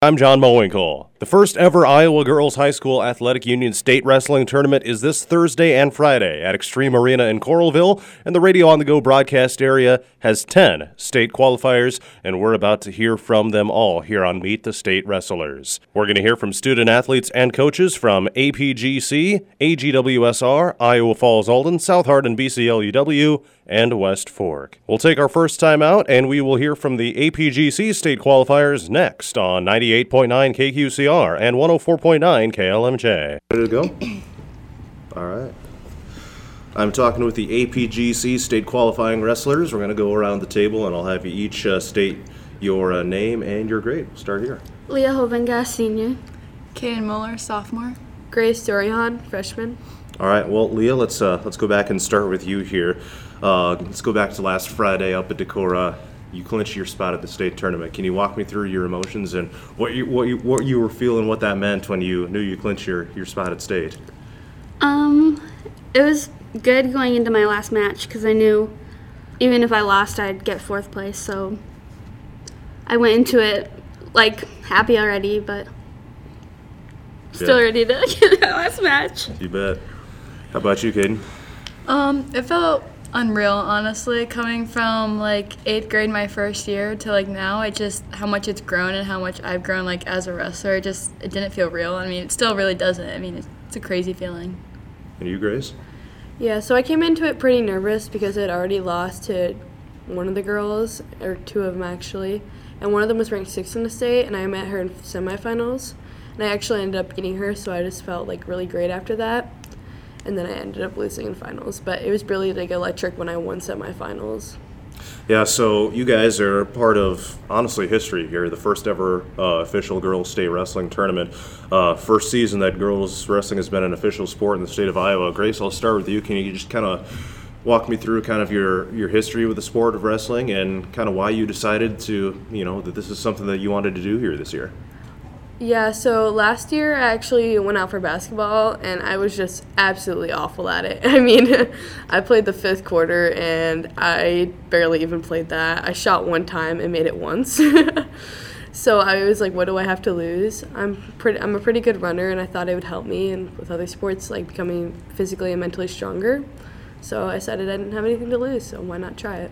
I'm John Mowinkle. The first ever Iowa Girls High School Athletic Union State Wrestling Tournament is this Thursday and Friday at Xtream Arena in Coralville, and the Radio on the Go broadcast area has 10 state qualifiers, and we're about to hear from them all here on Meet the State Wrestlers. We're going to hear from student athletes and coaches from APGC, AGWSR, Iowa Falls Alden, South Hardin BCLUW, and West Fork. We'll take our first time out, and we will hear from the APGC state qualifiers next on 98.9 KQCR and 104.9 KLMJ. Ready to go? All right. I'm talking with the APGC state qualifying wrestlers. We're going to go around the table, and I'll have you each uh, state your uh, name and your grade. We'll start here. Leah Hovenga, senior. Kaden Muller, sophomore. Grace Dorian, freshman. All right. Well, Leah, let's uh, let's go back and start with you here. Uh, let's go back to last Friday up at Decorah. You clinched your spot at the state tournament. Can you walk me through your emotions and what you what you what you were feeling, what that meant when you knew you clinched your your spot at state? Um, it was good going into my last match because I knew even if I lost, I'd get fourth place. So I went into it like happy already, but still Yeah. ready to get that last match. You bet. How about you, Caden? Um, it felt unreal, honestly, coming from like eighth grade my first year to like now. It just how much it's grown and how much I've grown like as a wrestler. It just it didn't feel real. I mean, it still really doesn't. I mean, it's, it's a crazy feeling. And you, Grace? Yeah, so I came into it pretty nervous because I'd already lost to one of the girls, or two of them actually, and one of them was ranked sixth in the state, and I met her in semifinals, and I actually ended up beating her, so I just felt like really great after that, and then I ended up losing in finals, but it was really like electric when I won semifinals. Yeah, so you guys are part of, honestly, history here. The first ever uh, official girls state wrestling tournament. Uh, first season that girls wrestling has been an official sport in the state of Iowa. Grace, I'll start with you. Can you just kind of walk me through kind of your, your history with the sport of wrestling and kind of why you decided to, you know, that this is something that you wanted to do here this year? Yeah, so last year I actually went out for basketball and I was just absolutely awful at it. I mean, I played the fifth quarter and I barely even played that. I shot one time and made it once. so I was like, what do I have to lose? I'm pretty I'm a pretty good runner and I thought it would help me and with other sports like becoming physically and mentally stronger. So I decided I didn't have anything to lose, so why not try it?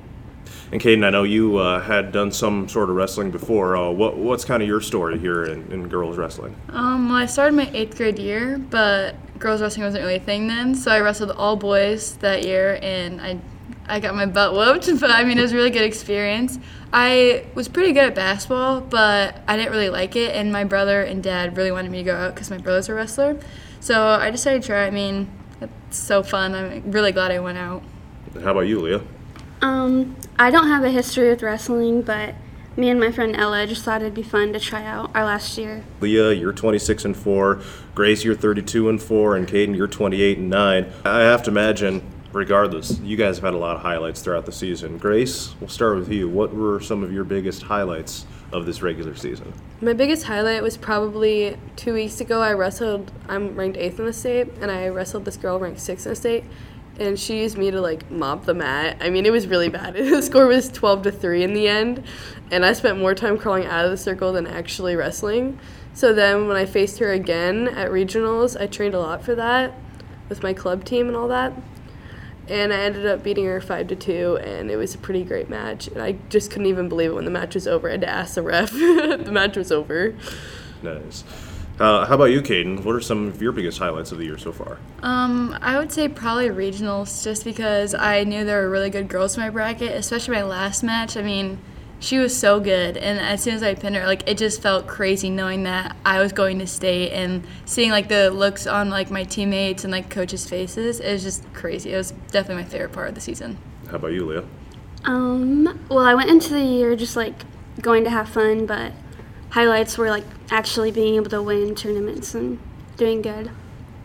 And Caden, I know you uh, had done some sort of wrestling before. Uh, what, what's kind of your story here in, in girls wrestling? Um, well, I started my eighth grade year, but girls wrestling wasn't really a thing then, so I wrestled all boys that year, and I, I got my butt whooped. But I mean, it was a really good experience. I was pretty good at basketball, but I didn't really like it, and my brother and dad really wanted me to go out because my brother's a wrestler. So I decided to try. I mean, it's so fun. I'm really glad I went out. How about you, Leah? Um, I don't have a history with wrestling, but me and my friend Ella just thought it'd be fun to try out our last year. Leah, you're 26 and 4. Grace, you're 32 and 4. And Caden, you're 28 and 9. I have to imagine, regardless, you guys have had a lot of highlights throughout the season. Grace, we'll start with you. What were some of your biggest highlights of this regular season? My biggest highlight was probably two weeks ago. I wrestled, I'm ranked eighth in the state, and I wrestled this girl ranked sixth in the state, and she used me to like mop the mat. I mean, it was really bad. The score was 12 to 3 in the end, and I spent more time crawling out of the circle than actually wrestling. So then when I faced her again at regionals, I trained a lot for that with my club team and all that. And I ended up beating her five to two, and it was a pretty great match. And I just couldn't even believe it when the match was over. I had to ask the ref. the match was over. Nice. Uh, how about you, Caden? What are some of your biggest highlights of the year so far? Um, I would say probably regionals, just because I knew there were really good girls in my bracket, especially my last match. I mean, she was so good, and as soon as I pinned her, like it just felt crazy knowing that I was going to state and seeing like the looks on like my teammates and like coaches' faces. It was just crazy. It was definitely my favorite part of the season. How about you, Leah? Um, well, I went into the year just like going to have fun, but highlights were like actually being able to win tournaments and doing good.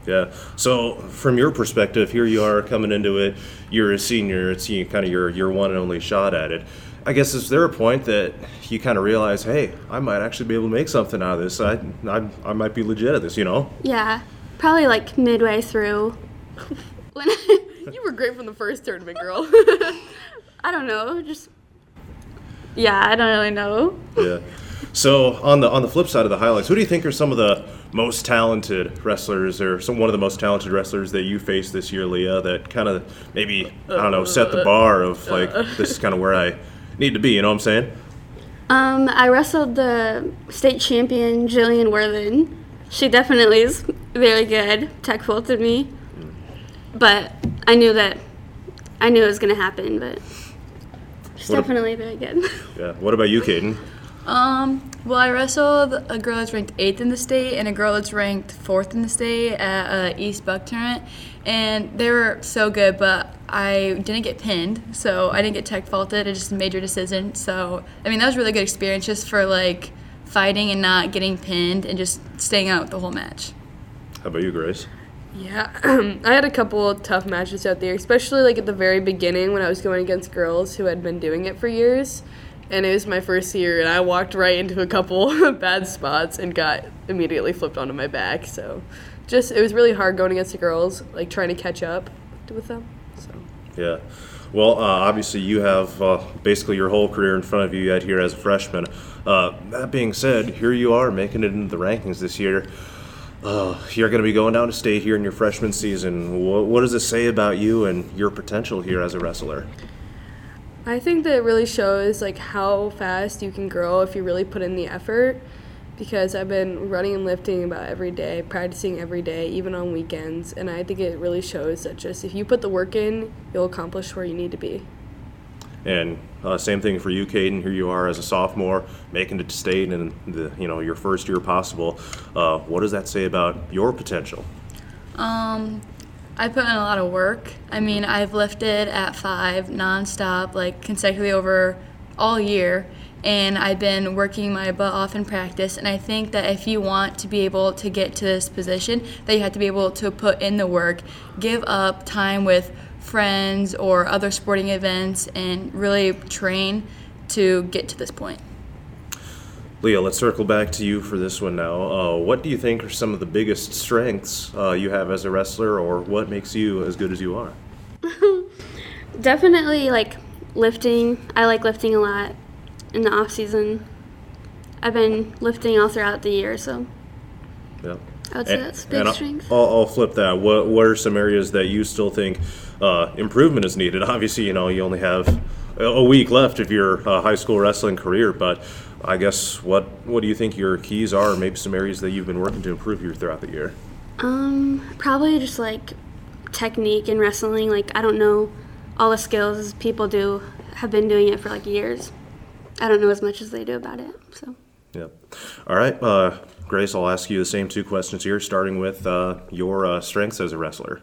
Yeah. So, from your perspective, here you are coming into it. You're a senior. It's you kind of your your one and only shot at it. I guess is there a point that you kind of realize, hey, I might actually be able to make something out of this. I I, I might be legit at this. You know? Yeah, probably like midway through. when You were great from the first tournament, girl. I don't know, just yeah, I don't really know. Yeah. So on the on the flip side of the highlights, who do you think are some of the most talented wrestlers, or some one of the most talented wrestlers that you faced this year, Leah? That kind of maybe I don't know set the uh, bar of uh, like uh. this is kind of where I need to be. You know what I'm saying? Um, I wrestled the state champion Jillian Worthen. She definitely is very good. Tech faulted me, but I knew that I knew it was gonna happen. But she's What a- definitely very good. Yeah. What about you, Caden? Um, well, I wrestled a girl that's ranked eighth in the state and a girl that's ranked fourth in the state at uh, East Buck tournament, and they were so good. But I didn't get pinned, so I didn't get tech faulted. It just a major decision. So I mean, that was a really good experience just for like fighting and not getting pinned and just staying out the whole match. How about you, Grace? Yeah, I had a couple of tough matches out there, especially like at the very beginning when I was going against girls who had been doing it for years. And it was my first year, and I walked right into a couple bad spots and got immediately flipped onto my back. So, just it was really hard going against the girls, like trying to catch up with them. So, Yeah. Well, uh, obviously, you have uh, basically your whole career in front of you yet here as a freshman. Uh, that being said, here you are making it into the rankings this year. Uh, you're going to be going down to state here in your freshman season. What, what does it say about you and your potential here as a wrestler? I think that it really shows like how fast you can grow if you really put in the effort. Because I've been running and lifting about every day, practicing every day, even on weekends, and I think it really shows that just if you put the work in, you'll accomplish where you need to be. And uh, same thing for you, Caden. Here you are as a sophomore, making it to state in the you know your first year possible. Uh, what does that say about your potential? Um, I put in a lot of work. I mean, I've lifted at five nonstop, like consecutively over all year, and I've been working my butt off in practice. And I think that if you want to be able to get to this position, that you have to be able to put in the work, give up time with friends or other sporting events, and really train to get to this point. Leah, let's circle back to you for this one now. Uh, what do you think are some of the biggest strengths uh, you have as a wrestler, or what makes you as good as you are? definitely like lifting. I like lifting a lot in the off season. I've been lifting all throughout the year, so Yeah. I would say And- that's big strength. I'll, I'll flip that. What What are some areas that you still think uh, improvement is needed? Obviously, you know you only have a- a week left of your uh, high school wrestling career, but I guess what what do you think your keys are? Maybe some areas that you've been working to improve here throughout the year. Um, probably just like technique in wrestling. Like I don't know all the skills people do. Have been doing it for like years. I don't know as much as they do about it. So Yeah. All right, uh, Grace. I'll ask you the same two questions here, starting with uh, your uh, strengths as a wrestler.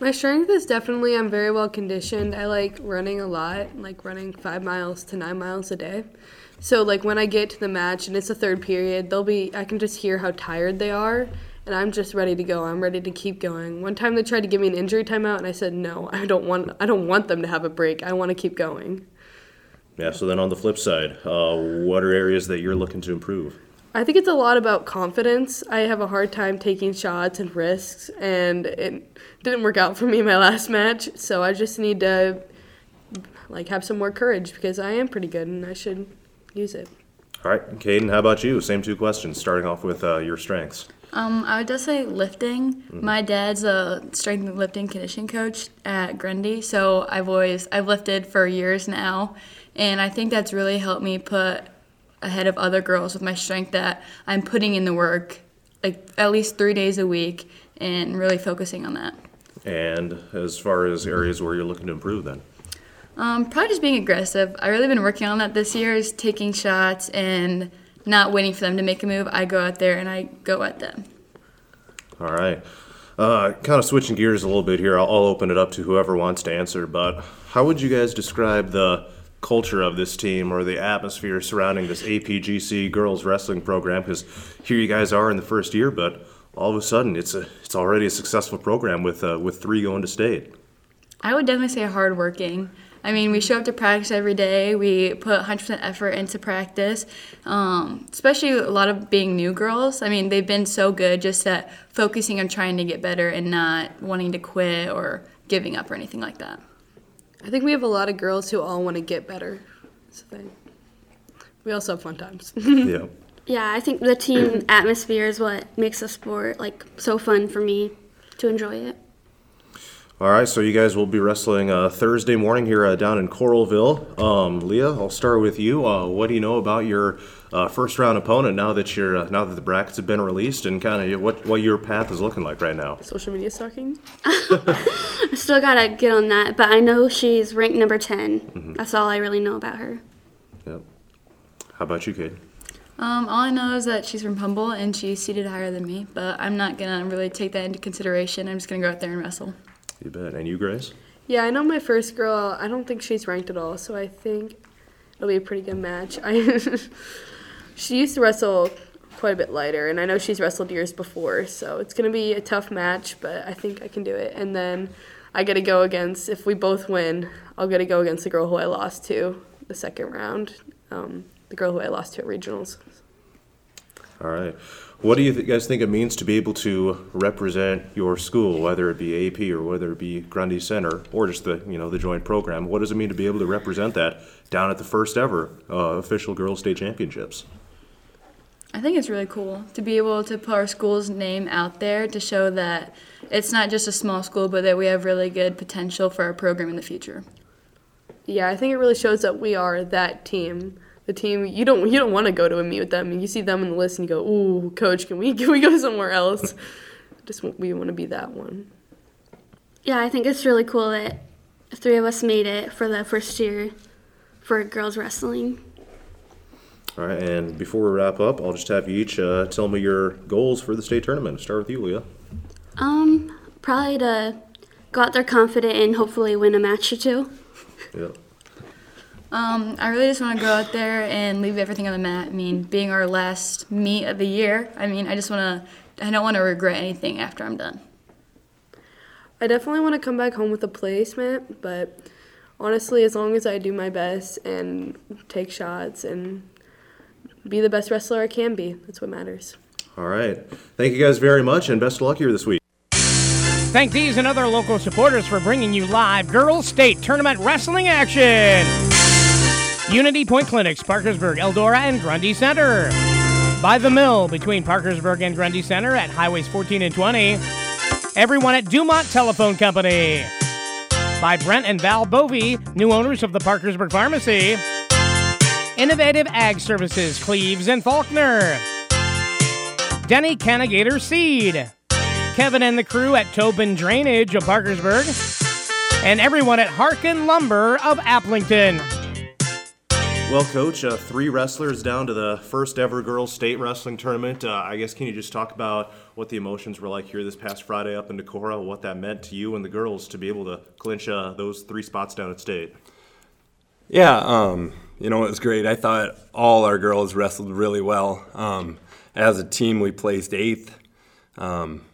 My strength is definitely I'm very well conditioned. I like running a lot, like running five miles to nine miles a day. So like when I get to the match and it's the third period, they'll be I can just hear how tired they are and I'm just ready to go. I'm ready to keep going. One time they tried to give me an injury timeout and I said no, I don't want I don't want them to have a break. I want to keep going. Yeah. So then on the flip side, uh, what are areas that you're looking to improve? I think it's a lot about confidence. I have a hard time taking shots and risks, and it didn't work out for me in my last match. So I just need to like have some more courage because I am pretty good and I should use it. All right, Caden. How about you? Same two questions, starting off with uh, your strengths. Um, I would just say lifting. My dad's a strength and lifting conditioning coach at Grundy, so I've always I've lifted for years now, and I think that's really helped me put ahead of other girls with my strength that I'm putting in the work, like at least three days a week, and really focusing on that. And as far as areas where you're looking to improve, then. Um, probably just being aggressive. I really been working on that this year. Is taking shots and not waiting for them to make a move. I go out there and I go at them. All right. Uh, kind of switching gears a little bit here. I'll, I'll open it up to whoever wants to answer. But how would you guys describe the culture of this team or the atmosphere surrounding this APGC girls wrestling program? Because here you guys are in the first year, but all of a sudden it's a it's already a successful program with uh, with three going to state. I would definitely say hardworking. I mean, we show up to practice every day. We put 100% effort into practice, um, especially a lot of being new girls. I mean, they've been so good just at focusing on trying to get better and not wanting to quit or giving up or anything like that. I think we have a lot of girls who all want to get better. That's the thing. We also have fun times. yeah. Yeah, I think the team atmosphere is what makes the sport like so fun for me to enjoy it. All right, so you guys will be wrestling uh, Thursday morning here uh, down in Coralville. Um, Leah, I'll start with you. Uh, what do you know about your uh, first round opponent now that you're uh, now that the brackets have been released, and kind of what what your path is looking like right now? Social media stalking. I still gotta get on that, but I know she's ranked number 10. That's all I really know about her. Yep. How about you, Kate? Um, all I know is that she's from Humboldt and she's seated higher than me, but I'm not gonna really take that into consideration. I'm just gonna go out there and wrestle. You bet. And you, Grace? Yeah, I know my first girl. I don't think she's ranked at all, so I think it'll be a pretty good match. I she used to wrestle quite a bit lighter, and I know she's wrestled years before, so it's gonna be a tough match, but I think I can do it. And then I get to go against if we both win, I'll get to go against the girl who I lost to the second round, um, the girl who I lost to at regionals. All right. What do you th- guys think it means to be able to represent your school, whether it be AP or whether it be Grundy Center or just the you know the joint program? What does it mean to be able to represent that down at the first ever uh, official girls state championships? I think it's really cool to be able to put our school's name out there to show that it's not just a small school, but that we have really good potential for our program in the future. Yeah, I think it really shows that we are that team. The team you don't you don't want to go to a meet with them. You see them in the list and you go, "Ooh, coach, can we can we go somewhere else?" Just we want to be that one. Yeah, I think it's really cool that three of us made it for the first year for girls wrestling. All right. And before we wrap up, I'll just have you each uh, tell me your goals for the state tournament. Start with you, Leah. Um, probably to go out there confident and hopefully win a match or two. Yeah. Um, I really just want to go out there and leave everything on the mat. I mean, being our last meet of the year, I mean, I just want to, I don't want to regret anything after I'm done. I definitely want to come back home with a placement, but honestly, as long as I do my best and take shots and be the best wrestler I can be, that's what matters. All right. Thank you guys very much, and best of luck here this week. Thank these and other local supporters for bringing you live Girls State Tournament Wrestling action. Unity Point Clinics, Parkersburg, Eldora, and Grundy Center. By the Mill between Parkersburg and Grundy Center at Highways 14 and 20. Everyone at Dumont Telephone Company. By Brent and Val Bovey, new owners of the Parkersburg Pharmacy. Innovative Ag Services, Cleves and Faulkner. Denny Canagator Seed. Kevin and the crew at Tobin Drainage of Parkersburg, and everyone at Harkin Lumber of Aplington. Well, Coach, uh, three wrestlers down to the first ever girls state wrestling tournament. Uh, I guess can you just talk about what the emotions were like here this past Friday up in Decorah, what that meant to you and the girls to be able to clinch uh, those three spots down at state? Yeah, um, you know, it was great. I thought all our girls wrestled really well. Um, as a team, we placed eighth, um,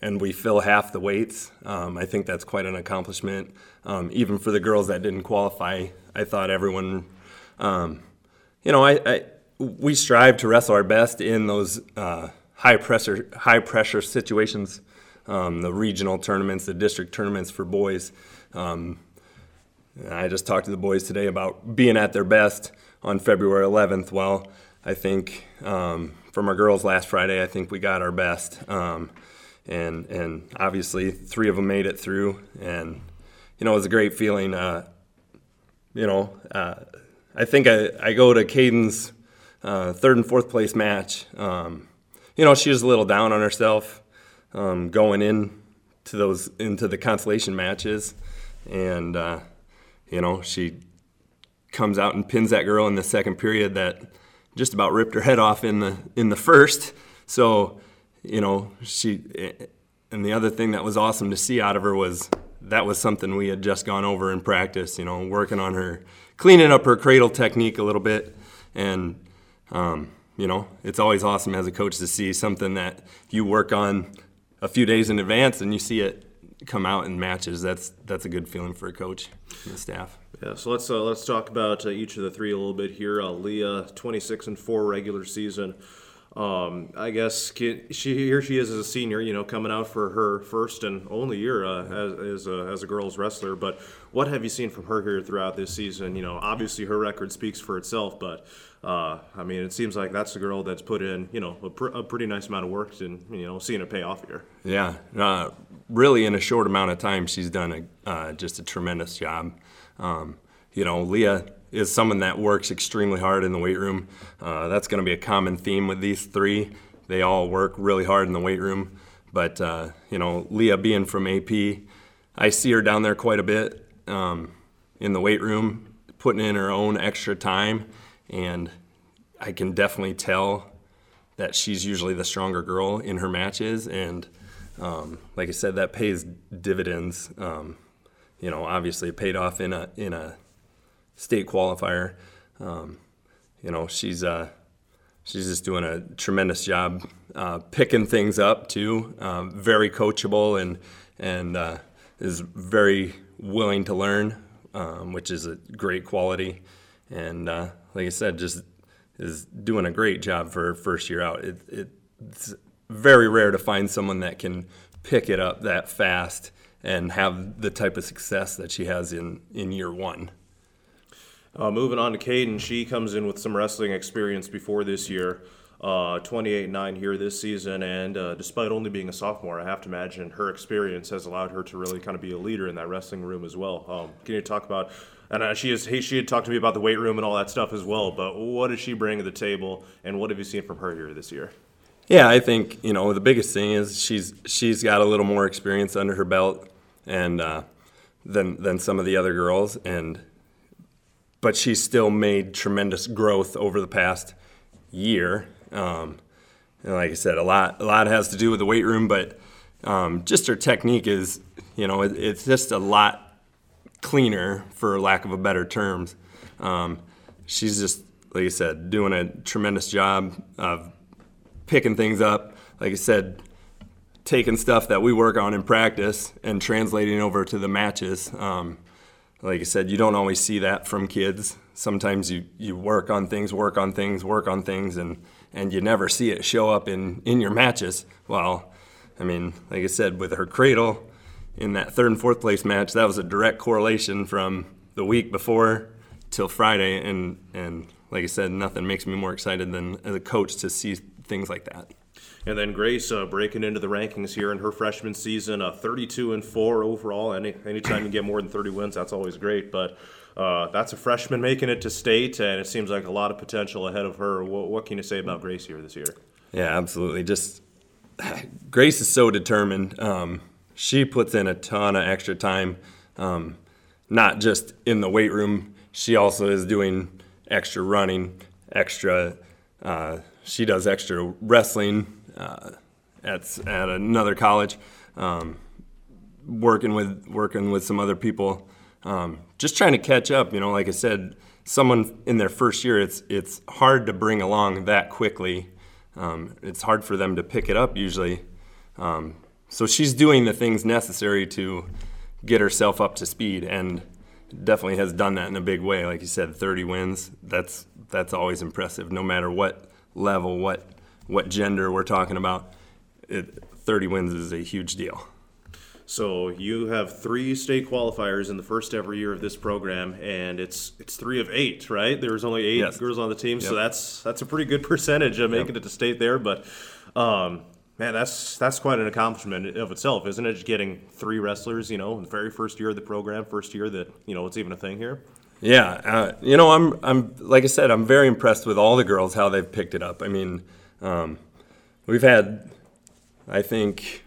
and we fill half the weights. Um, I think that's quite an accomplishment. Um, even for the girls that didn't qualify, I thought everyone, um, you know, I, I we strive to wrestle our best in those uh, high pressure high pressure situations, um, the regional tournaments, the district tournaments for boys. Um, I just talked to the boys today about being at their best on February 11th. Well, I think um, from our girls last Friday, I think we got our best, um, and and obviously three of them made it through, and you know it was a great feeling. Uh, you know, uh, I think I, I go to Caden's uh, third and fourth place match. Um, you know, she was a little down on herself um, going in to those into the consolation matches, and uh, you know she comes out and pins that girl in the second period that just about ripped her head off in the in the first. So, you know, she and the other thing that was awesome to see out of her was that was something we had just gone over in practice. You know, working on her, cleaning up her cradle technique a little bit, and um, you know, it's always awesome as a coach to see something that you work on a few days in advance and you see it come out in matches. That's that's a good feeling for a coach and the staff. Yeah, so let's uh, let's talk about uh, each of the three a little bit here. Uh, Leah, 26 and four regular season. Um, I guess she here she is as a senior, you know, coming out for her first and only year uh, as as a, as a girls wrestler. But what have you seen from her here throughout this season? You know, obviously her record speaks for itself, but uh, I mean, it seems like that's a girl that's put in, you know, a, pr- a pretty nice amount of work and you know, seeing it pay off here. Yeah, uh, really, in a short amount of time, she's done a, uh, just a tremendous job. Um, you know, Leah is someone that works extremely hard in the weight room. Uh, that's going to be a common theme with these three. They all work really hard in the weight room. But, uh, you know, Leah being from AP, I see her down there quite a bit um, in the weight room, putting in her own extra time. And I can definitely tell that she's usually the stronger girl in her matches. And um, like I said, that pays dividends. Um, you know, obviously it paid off in a, in a state qualifier. Um, you know, she's uh, she's just doing a tremendous job uh, picking things up too. Um, very coachable and and uh, is very willing to learn, um, which is a great quality. And uh, like I said, just is doing a great job for first year out. It, it, it's very rare to find someone that can pick it up that fast and have the type of success that she has in, in year one. Uh, moving on to Caden, she comes in with some wrestling experience before this year. Uh, 28 9 here this season, and uh, despite only being a sophomore, I have to imagine her experience has allowed her to really kind of be a leader in that wrestling room as well. Um, can you talk about? And uh, she is, hey, she had talked to me about the weight room and all that stuff as well. But what does she bring to the table, and what have you seen from her here this year? Yeah, I think you know the biggest thing is she's she's got a little more experience under her belt, and uh, than than some of the other girls, and but she's still made tremendous growth over the past year. Um, and like I said, a lot a lot has to do with the weight room, but um, just her technique is, you know, it, it's just a lot cleaner, for lack of a better terms. Um, she's just, like I said, doing a tremendous job of picking things up. Like I said, taking stuff that we work on in practice and translating over to the matches. Um, like I said, you don't always see that from kids. Sometimes you, you work on things, work on things, work on things, and, and you never see it show up in, in your matches. Well, I mean, like I said, with her cradle in that third and fourth place match, that was a direct correlation from the week before till Friday. And, and like I said, nothing makes me more excited than as a coach to see things like that. And then Grace uh, breaking into the rankings here in her freshman season, uh, 32 and four overall. Any anytime you get more than 30 wins, that's always great. But uh, that's a freshman making it to state, and it seems like a lot of potential ahead of her. What, what can you say about Grace here this year? Yeah, absolutely. Just Grace is so determined. Um, she puts in a ton of extra time, um, not just in the weight room. She also is doing extra running, extra. Uh, she does extra wrestling uh, at at another college, um, working with working with some other people, um, just trying to catch up. You know, like I said, someone in their first year, it's it's hard to bring along that quickly. Um, it's hard for them to pick it up usually. Um, so she's doing the things necessary to get herself up to speed, and definitely has done that in a big way. Like you said, 30 wins. That's that's always impressive, no matter what level, what what gender we're talking about, it, 30 wins is a huge deal. So you have three state qualifiers in the first ever year of this program, and it's it's three of eight, right? There was only eight Yes. girls on the team, so that's that's a pretty good percentage of making Yep. it to state there. But um, man, that's that's quite an accomplishment of itself, isn't it? Just getting three wrestlers, you know, in the very first year of the program, first year that you know it's even a thing here. Yeah, uh, you know, I'm, I'm, like I said, I'm very impressed with all the girls how they've picked it up. I mean, um, we've had, I think,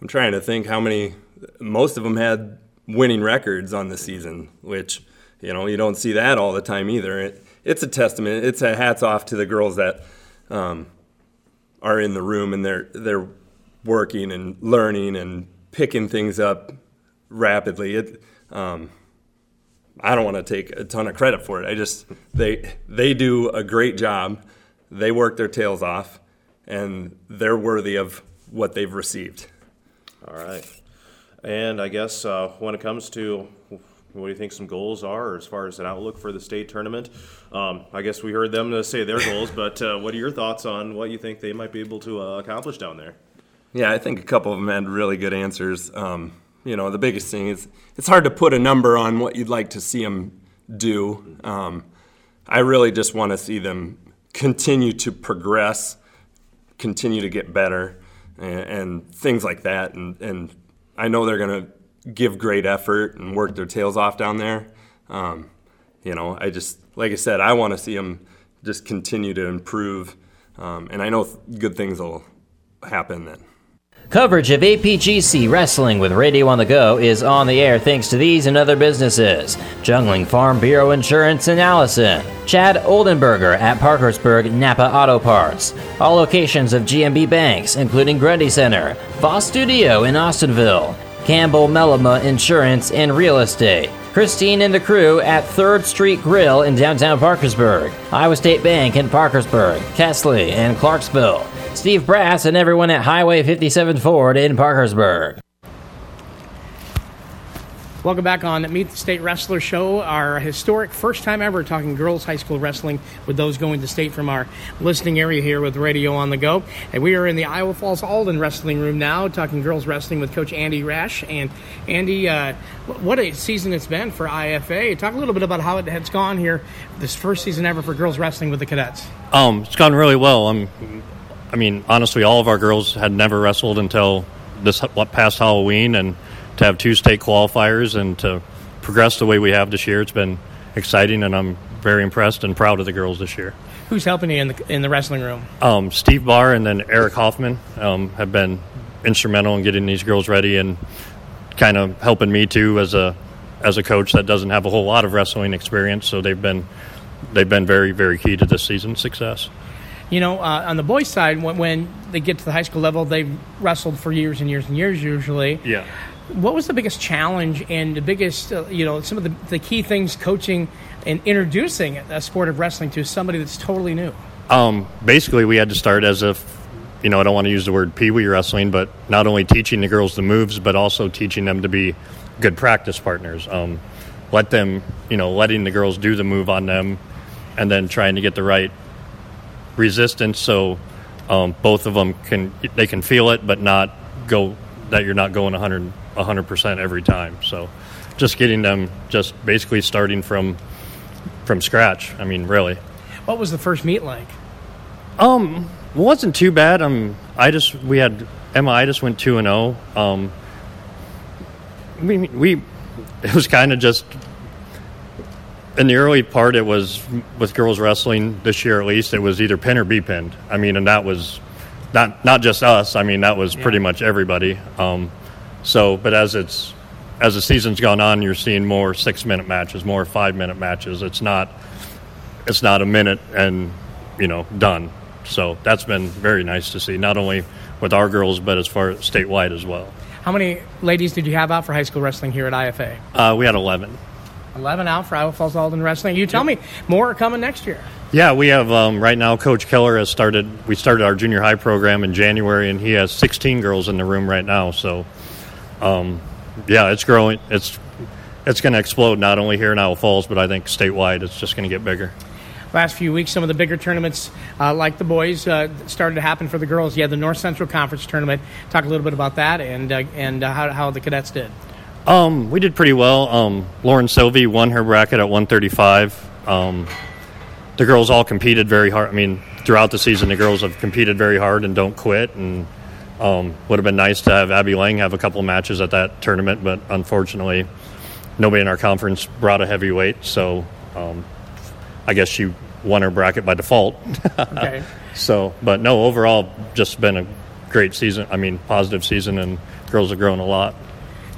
I'm trying to think how many. Most of them had winning records on the season, which you know you don't see that all the time either. It, it's a testament. It's a hats off to the girls that um, are in the room and they're they're working and learning and picking things up rapidly. It. Um, I don't want to take a ton of credit for it. I just they they do a great job. They work their tails off, and they're worthy of what they've received. All right. And I guess uh, when it comes to what do you think some goals are, as far as an outlook for the state tournament? Um, I guess we heard them say their goals, but uh, what are your thoughts on what you think they might be able to uh, accomplish down there? Yeah, I think a couple of them had really good answers. Um, you know, the biggest thing is it's hard to put a number on what you'd like to see them do. Um, I really just want to see them continue to progress, continue to get better, and, and things like that. And, and I know they're going to give great effort and work their tails off down there. Um, you know, I just, like I said, I want to see them just continue to improve. Um, and I know good things will happen then. Coverage of APGC Wrestling with Radio on the Go is on the air thanks to these and other businesses Jungling Farm Bureau Insurance in Allison, Chad Oldenberger at Parkersburg Napa Auto Parts, all locations of GNB Banks, including Grundy Center, Voss Studio in Austinville, Campbell Melima Insurance and Real Estate. Christine and the crew at 3rd Street Grill in downtown Parkersburg, Iowa State Bank in Parkersburg, Kesley, and Clarksville. Steve Brass and everyone at Highway 57 Ford in Parkersburg. Welcome back on Meet the State Wrestler Show, our historic first time ever talking girls high school wrestling with those going to state from our listening area here with Radio on the Go. And we are in the Iowa Falls Alden Wrestling Room now talking girls wrestling with Coach Andy Rash. And Andy, uh, what a season it's been for IFA. Talk a little bit about how it has gone here, this first season ever for girls wrestling with the cadets. Um, it's gone really well. Um, I mean, honestly, all of our girls had never wrestled until this past Halloween, and to have two state qualifiers and to progress the way we have this year, it's been exciting, and I'm very impressed and proud of the girls this year. Who's helping you in the in the wrestling room? Um, Steve Barr and then Eric Hoffman um, have been instrumental in getting these girls ready and kind of helping me too as a as a coach that doesn't have a whole lot of wrestling experience. So they've been they've been very very key to this season's success. You know, uh, on the boys' side, when, when they get to the high school level, they've wrestled for years and years and years usually. Yeah. What was the biggest challenge and the biggest, uh, you know, some of the, the key things coaching and introducing a sport of wrestling to somebody that's totally new? Um, basically, we had to start as if, you know, I don't want to use the word pee wee wrestling, but not only teaching the girls the moves, but also teaching them to be good practice partners. Um, let them, you know, letting the girls do the move on them and then trying to get the right resistance so um, both of them can they can feel it but not go that you're not going 100 100% every time. So just getting them just basically starting from from scratch i mean really. What was the first meet like? Um it wasn't too bad. Um i just we had emma i just went 2 and 0 um we we it was kind of just in the early part, it was with girls wrestling this year at least. It was either pin or be pinned. I mean, and that was not not just us. I mean, that was yeah. pretty much everybody. Um, so, but as it's as the season's gone on, you're seeing more six minute matches, more five minute matches. It's not it's not a minute and you know done. So that's been very nice to see, not only with our girls, but as far as statewide as well. How many ladies did you have out for high school wrestling here at IFA? Uh, we had 11. 11 out for Iowa Falls Alden Wrestling. You tell me more are coming next year. Yeah, we have um, right now. Coach Keller has started. We started our junior high program in January, and he has 16 girls in the room right now. So, um, yeah, it's growing. It's it's going to explode not only here in Iowa Falls, but I think statewide. It's just going to get bigger. Last few weeks, some of the bigger tournaments, uh, like the boys, uh, started to happen for the girls. Yeah, the North Central Conference tournament. Talk a little bit about that and uh, and uh, how, how the cadets did. Um, we did pretty well. Um, Lauren Sylvie won her bracket at 135. Um, the girls all competed very hard. I mean, throughout the season, the girls have competed very hard and don't quit. And um, would have been nice to have Abby Lang have a couple matches at that tournament, but unfortunately, nobody in our conference brought a heavyweight. So um, I guess she won her bracket by default. okay. So, but no, overall, just been a great season. I mean, positive season, and girls have grown a lot.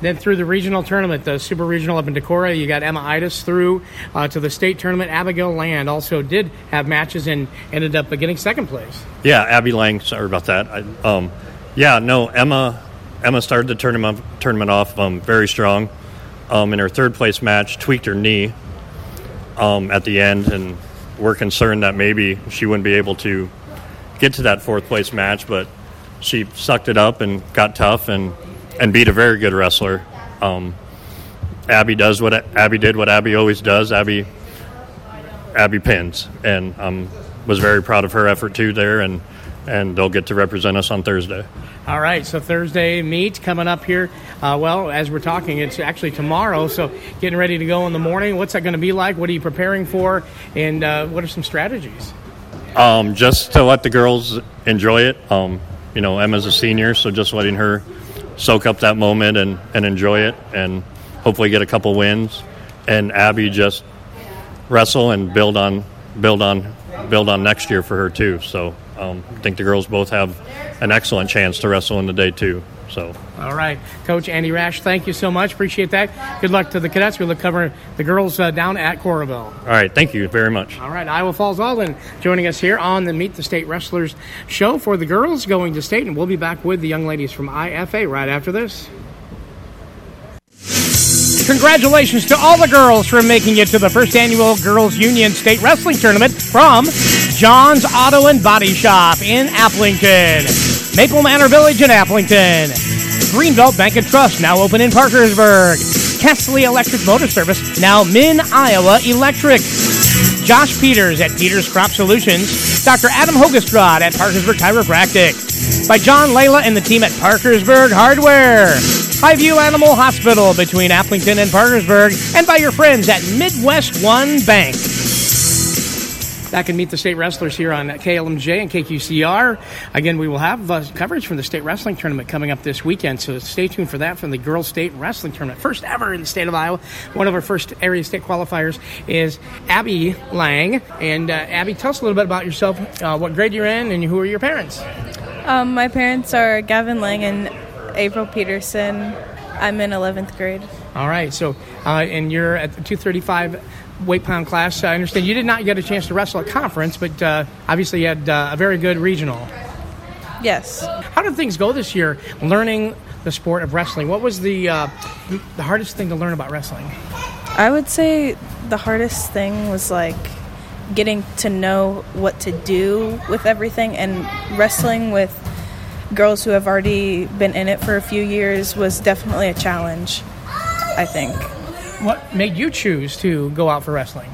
Then through the regional tournament, the super regional up in Decorah, you got Emma Idas through uh, to the state tournament. Abigail Land also did have matches and ended up getting second place. Yeah, Abby Lang. Sorry about that. I, um, yeah, no, Emma. Emma started the tournament tournament off um, very strong. Um, in her third place match, tweaked her knee um, at the end, and we're concerned that maybe she wouldn't be able to get to that fourth place match, but she sucked it up and got tough and and beat a very good wrestler. Um, Abby does what Abby did, what Abby always does. Abby Abby pins, and um, was very proud of her effort too there, and and they'll get to represent us on Thursday. All right, so Thursday meet coming up here. Uh, well, as we're talking, it's actually tomorrow, so getting ready to go in the morning. What's that going to be like? What are you preparing for? And uh, what are some strategies? Um, just to let the girls enjoy it. Um, you know, Emma's a senior, so just letting her soak up that moment and, and enjoy it and hopefully get a couple wins. And Abby just wrestle and build on build on build on next year for her too. So um, I think the girls both have an excellent chance to wrestle in the day too. So All right, Coach Andy Rash, thank you so much. Appreciate that. Good luck to the cadets. We'll cover the girls uh, down at Coralville. all right, thank you very much. All right, Iowa Falls Alden joining us here on the Meet the State Wrestlers show for the girls going to state, and we'll be back with the young ladies from IFA right after this. Congratulations to all the girls for making it to the first annual Girls Union State Wrestling Tournament from John's Auto and Body Shop in Aplington, Maple Manor Village in Aplington, Greenbelt Bank and Trust now open in Parkersburg, Kesley Electric Motor Service now Min Iowa Electric, Josh Peters at Peters Crop Solutions, Dr. Adam Hogestrad at Parkersburg Chiropractic, by John Layla and the team at Parkersburg Hardware, Highview Animal Hospital between Aplington and Parkersburg, and by your friends at Midwest One Bank. Back and meet the state wrestlers here on KLMJ and KQCR. Again, we will have uh, coverage from the state wrestling tournament coming up this weekend, so stay tuned for that from the Girls State Wrestling Tournament. First ever in the state of Iowa. One of our first area state qualifiers is Abby Lang. And uh, Abby, tell us a little bit about yourself, uh, what grade you're in, and who are your parents? Um, my parents are Gavin Lang and April Peterson. I'm in 11th grade. All right, so uh, and you're at the 235 weight pound class. I understand you did not get a chance to wrestle at conference, but uh, obviously you had uh, a very good regional. Yes. How did things go this year learning the sport of wrestling? What was the uh, the hardest thing to learn about wrestling? I would say the hardest thing was like getting to know what to do with everything and wrestling with girls who have already been in it for a few years was definitely a challenge, I think. What made you choose to go out for wrestling?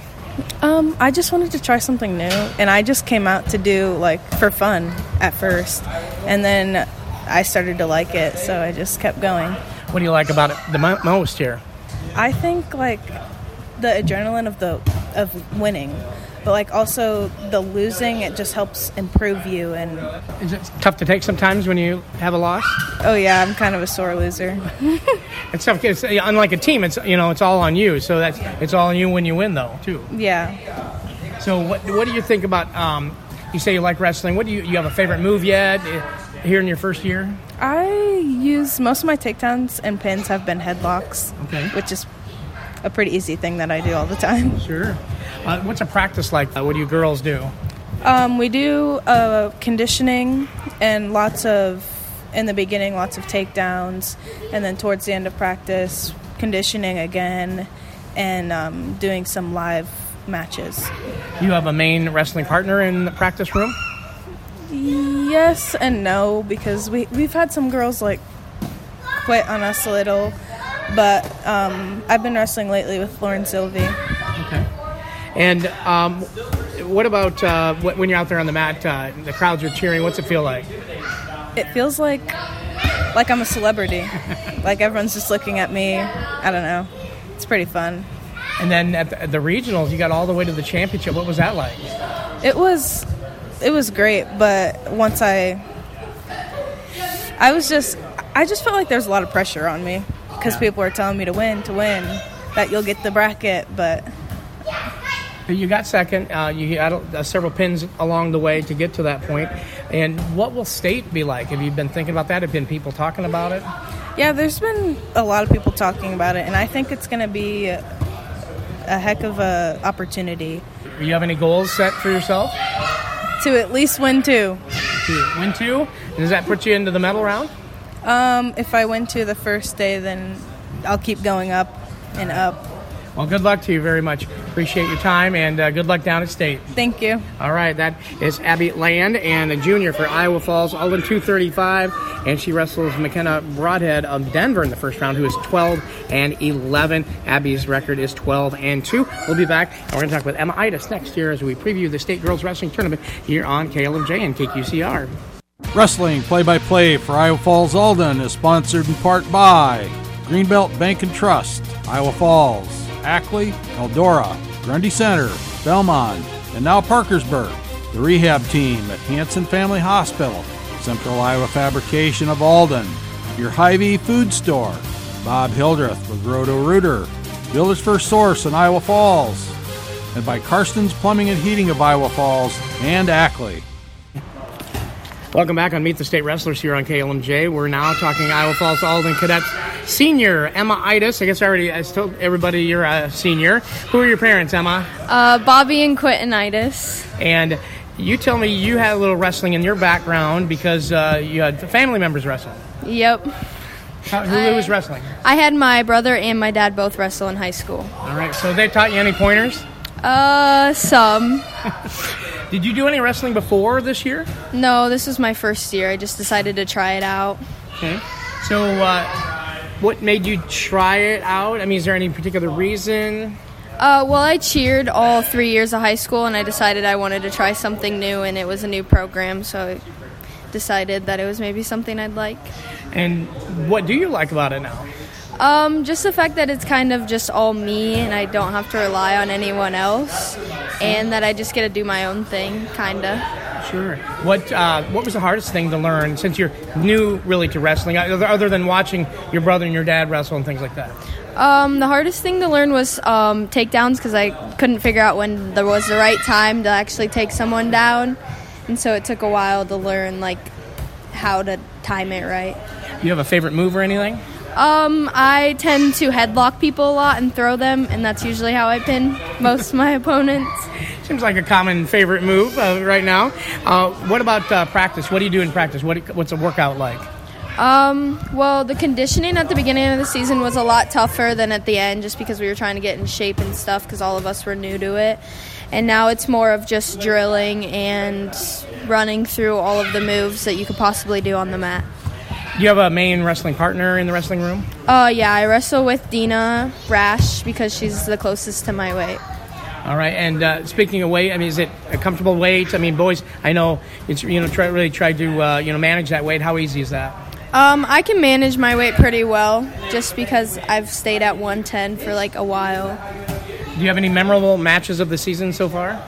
Um, I just wanted to try something new, and I just came out to do like for fun at first, and then I started to like it, so I just kept going. What do you like about it the mo- most here? I think like the adrenaline of the of winning, but like also the losing. It just helps improve you. And Is it tough to take sometimes when you have a loss? oh yeah, I'm kind of a sore loser. It's tough. It's, unlike a team, it's you know it's all on you. So that's it's all on you when you win, though, too. yeah. So what what do you think about? Um, you say you like wrestling. What do you you have a favorite move yet? eh, Here in your first year? I use most of my takedowns and pins have been headlocks, Okay. which is a pretty easy thing that I do all the time. Sure. Uh, what's a practice like? What do you girls do? Um, we do uh, conditioning and lots of, in the beginning, lots of takedowns, and then towards the end of practice, conditioning again, and um, doing some live matches. You have a main wrestling partner in the practice room. Yes and no, because we, we've had some girls like quit on us a little, but um, I've been wrestling lately with Lauren Sylvie. Okay. And um, what about uh, when you're out there on the mat? Uh, the crowds are cheering. What's it feel like? It feels like like I'm a celebrity. like everyone's just looking at me. I don't know. It's pretty fun. And then at the, at the regionals, you got all the way to the championship. What was that like? It was it was great, but once I I was just I just felt like there was a lot of pressure on me because Yeah. people were telling me to win, to win, that you'll get the bracket, but You got second. Uh, you had uh, several pins along the way to get to that point. And what will state be like? Have you been thinking about that? Have been people talking about it? yeah, there's been a lot of people talking about it, and I think it's going to be a, a heck of a opportunity Do you have any goals set for yourself? to at least win two. To win two? Does that put you into the medal round? Um, if I went to the first day, then I'll keep going up and up. Well, good luck to you very much. Appreciate your time and uh, good luck down at state. Thank you. All right, that is Abby Land and a junior for Iowa Falls, Alden 235, and she wrestles McKenna Broadhead of Denver in the first round, who is 12 and 11. Abby's record is 12 and 2. We'll be back, and we're going to talk with Emma Itis next year as we preview the state girls wrestling tournament here on KLMJ and KQCR. Wrestling play by play for Iowa Falls Alden is sponsored in part by Greenbelt Bank and Trust, Iowa Falls, Ackley, Eldora, Grundy Center, Belmont, and now Parkersburg. The rehab team at Hansen Family Hospital, Central Iowa Fabrication of Alden, your Hy-Vee food store, Bob Hildreth with Roto Rooter, Builder's First Source in Iowa Falls, and by Karsten's Plumbing and Heating of Iowa Falls and Ackley. Welcome back on Meet the State Wrestlers here on KLMJ. We're now talking Iowa Falls Alden Cadets senior Emma Itis. I guess I already I told everybody you're a senior. Who are your parents, Emma? Uh, Bobby and Quentin Itis. And you tell me you had a little wrestling in your background because uh, you had family members wrestle. Yep. How, who was wrestling? I had my brother and my dad both wrestle in high school. All right, so they taught you any pointers? Uh, some. Did you do any wrestling before this year? No, this was my first year. I just decided to try it out. Okay. So, uh, what made you try it out? I mean, is there any particular reason? Uh, well, I cheered all three years of high school, and I decided I wanted to try something new, and it was a new program, so I decided that it was maybe something I'd like. And what do you like about it now? Um, just the fact that it's kind of just all me, and I don't have to rely on anyone else, and that I just get to do my own thing, kinda. Sure. What uh, What was the hardest thing to learn since you're new, really, to wrestling, other other than watching your brother and your dad wrestle and things like that? Um, the hardest thing to learn was um, takedowns because I couldn't figure out when there was the right time to actually take someone down, and so it took a while to learn like how to time it right. You have a favorite move or anything? Um, I tend to headlock people a lot and throw them, and that's usually how I pin most of my opponents. Seems like a common favorite move uh, right now. Uh, what about uh, practice? What do you do in practice? What, what's a workout like? Um, well, the conditioning at the beginning of the season was a lot tougher than at the end just because we were trying to get in shape and stuff because all of us were new to it. And now it's more of just drilling and running through all of the moves that you could possibly do on the mat. Do you have a main wrestling partner in the wrestling room? Uh, yeah, I wrestle with Dina Rash because she's the closest to my weight. All right, and uh, speaking of weight, I mean, is it a comfortable weight? I mean, boys, I know it's you know try really try to uh, you know manage that weight. How easy is that? Um, I can manage my weight pretty well just because I've stayed at 110 for like a while. Do you have any memorable matches of the season so far?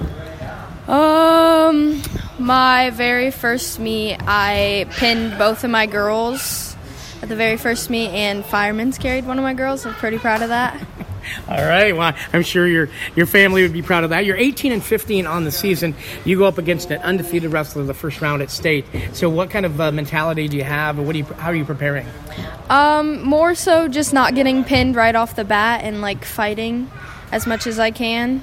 Um, my very first meet, I pinned both of my girls at the very first meet, and Fireman's carried one of my girls. I'm pretty proud of that. All right. Well, I'm sure your your family would be proud of that. You're 18 and 15 on the season. You go up against an undefeated wrestler the first round at state. So, what kind of uh, mentality do you have, or what do you? How are you preparing? Um, more so just not getting pinned right off the bat and like fighting as much as I can.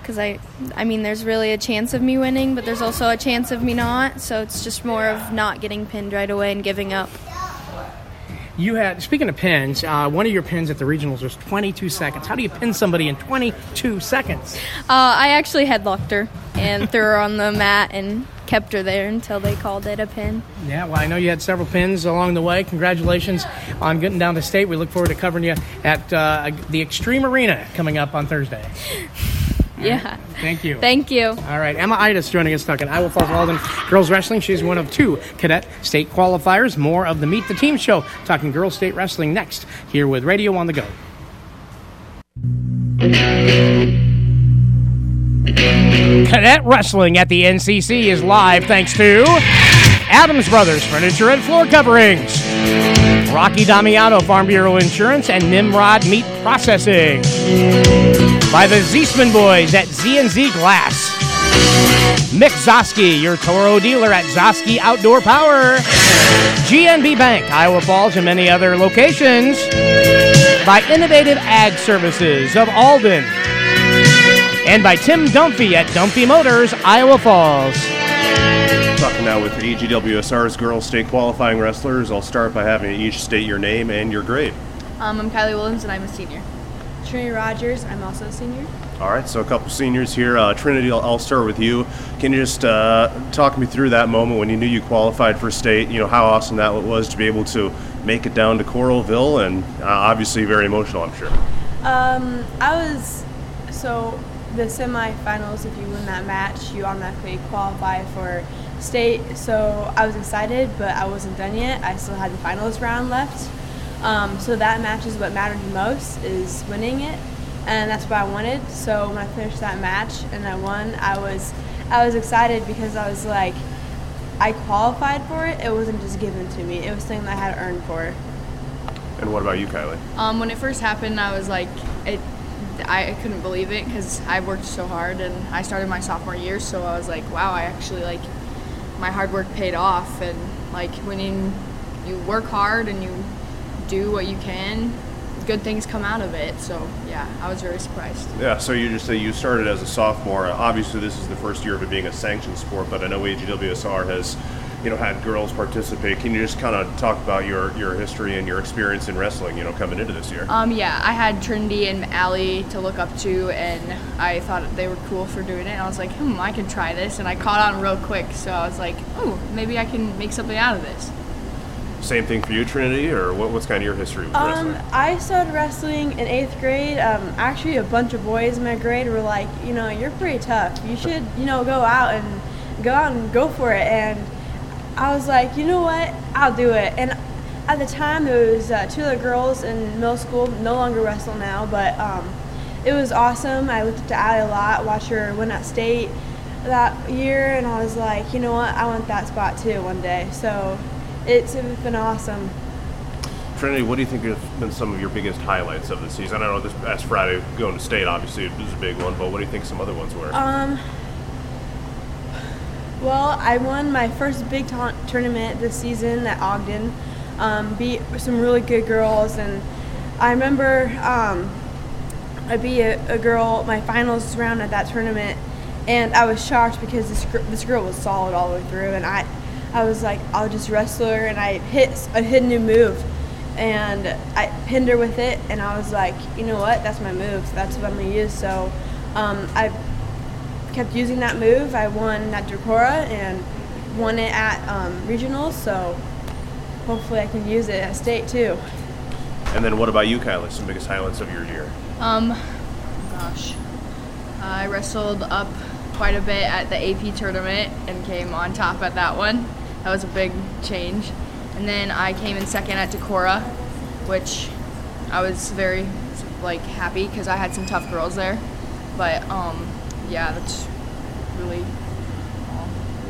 Because I, I mean, there's really a chance of me winning, but there's also a chance of me not. So it's just more of not getting pinned right away and giving up. You had speaking of pins, uh, one of your pins at the regionals was 22 seconds. How do you pin somebody in 22 seconds? Uh, I actually headlocked her and threw her on the mat and kept her there until they called it a pin. Yeah, well, I know you had several pins along the way. Congratulations on getting down to state. We look forward to covering you at uh, the Xtream Arena coming up on Thursday. Yeah. Thank you. Thank you. All right, Emma Itis joining us talking Iowa Falls Alden Girls Wrestling. She's one of two cadet state qualifiers. More of the Meet the Team show talking girls state wrestling next here with Radio on the Go. Cadet Wrestling at the NCC is live thanks to Adams Brothers Furniture and Floor Coverings, Rocky Damiano Farm Bureau Insurance, and Nimrod Meat Processing. By the Ziesman Boys at Z&Z Glass. Mick Zosky, your Toro dealer at Zosky Outdoor Power. GNB Bank, Iowa Falls, and many other locations. By Innovative Ag Services of Alden. And by Tim Dunphy at Dunphy Motors, Iowa Falls. Talking now with the AGWSR's girls state qualifying wrestlers. I'll start by having each state your name and your grade. Um, I'm Kylie Williams and I'm a senior. Trinity Rogers. I'm also a senior. All right, so a couple seniors here. Uh, Trinity, I'll, I'll start with you. Can you just uh, talk me through that moment when you knew you qualified for state? You know how awesome that was to be able to make it down to Coralville, and uh, obviously very emotional, I'm sure. Um, I was so the semifinals. If you win that match, you automatically qualify for state. So I was excited, but I wasn't done yet. I still had the finals round left. Um, so that match is what mattered the most is winning it, and that's what I wanted. So when I finished that match and I won, I was I was excited because I was like, I qualified for it. It wasn't just given to me. It was something that I had earned for. And what about you, Kylie? Um, when it first happened, I was like, it. I couldn't believe it because I worked so hard, and I started my sophomore year. So I was like, wow, I actually like my hard work paid off, and like when you, you work hard and you do what you can, good things come out of it. So yeah, I was very surprised. Yeah, so you just say you started as a sophomore. Obviously, this is the first year of it being a sanctioned sport, but I know AGWSR has, you know, had girls participate. Can you just kind of talk about your your history and your experience in wrestling, you know, coming into this year? Um, yeah, I had Trinity and Allie to look up to, and I thought they were cool for doing it. And I was like, hmm, I can try this, and I caught on real quick. So I was like, oh, maybe I can make something out of this. Same thing for you, Trinity, or what, what's kind of your history with Um, wrestling? I started wrestling in eighth grade. Um, actually, a bunch of boys in my grade were like, you know, you're pretty tough. You should, you know, go out and go out and go for it. And I was like, you know what? I'll do it. And at the time, there was uh, two other girls in middle school, no longer wrestle now, but um, it was awesome. I looked up to Allie a lot, watched her win at state that year, and I was like, you know what? I want that spot too one day. So it's been awesome. Trinity, what do you think have been some of your biggest highlights of the season? I know this past Friday going to state obviously was a big one, but what do you think some other ones were? Um, well, I won my first big ta- tournament this season at Ogden. Um, beat some really good girls, and I remember um, I beat a, a girl my finals round at that tournament, and I was shocked because this gr- this girl was solid all the way through, and I I was like I'll just wrestle her, and I hit a hit a new move, and I pinned her with it, and I was like, you know what, that's my move, that's what I'm gonna use. So um, I kept using that move. I won at Decorah and won it at um, regionals, so hopefully I can use it at state too. And then what about you, Kylie? Some biggest highlights of your year? Um, gosh, I wrestled up quite a bit at the AP tournament and came on top at that one. That was a big change. And then I came in second at Decorah, which I was very like happy because I had some tough girls there. But um, yeah, that's really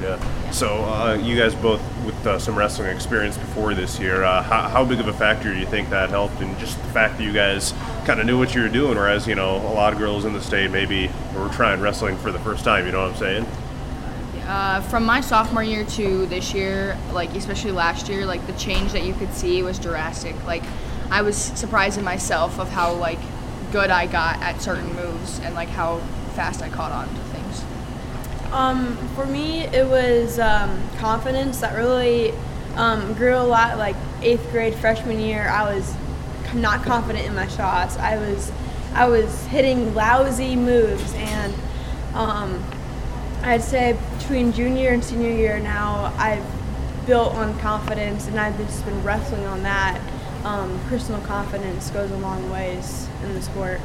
Yeah. So uh, you guys both with uh, some wrestling experience before this year, uh, how, how big of a factor do you think that helped? And just the fact that you guys kind of knew what you were doing, whereas you know a lot of girls in the state maybe were trying wrestling for the first time. You know what I'm saying? Uh, from my sophomore year to this year, like especially last year, like the change that you could see was drastic. Like I was surprised in myself of how like good I got at certain moves and like how fast I caught on to things. Um, for me, it was um, confidence that really um, grew a lot. Like eighth grade, freshman year, I was not confident in my shots. I was, I was hitting lousy moves, and um, I'd say between junior and senior year now, I've built on confidence, and I've just been wrestling on that. Um, personal confidence goes a long ways in the sport.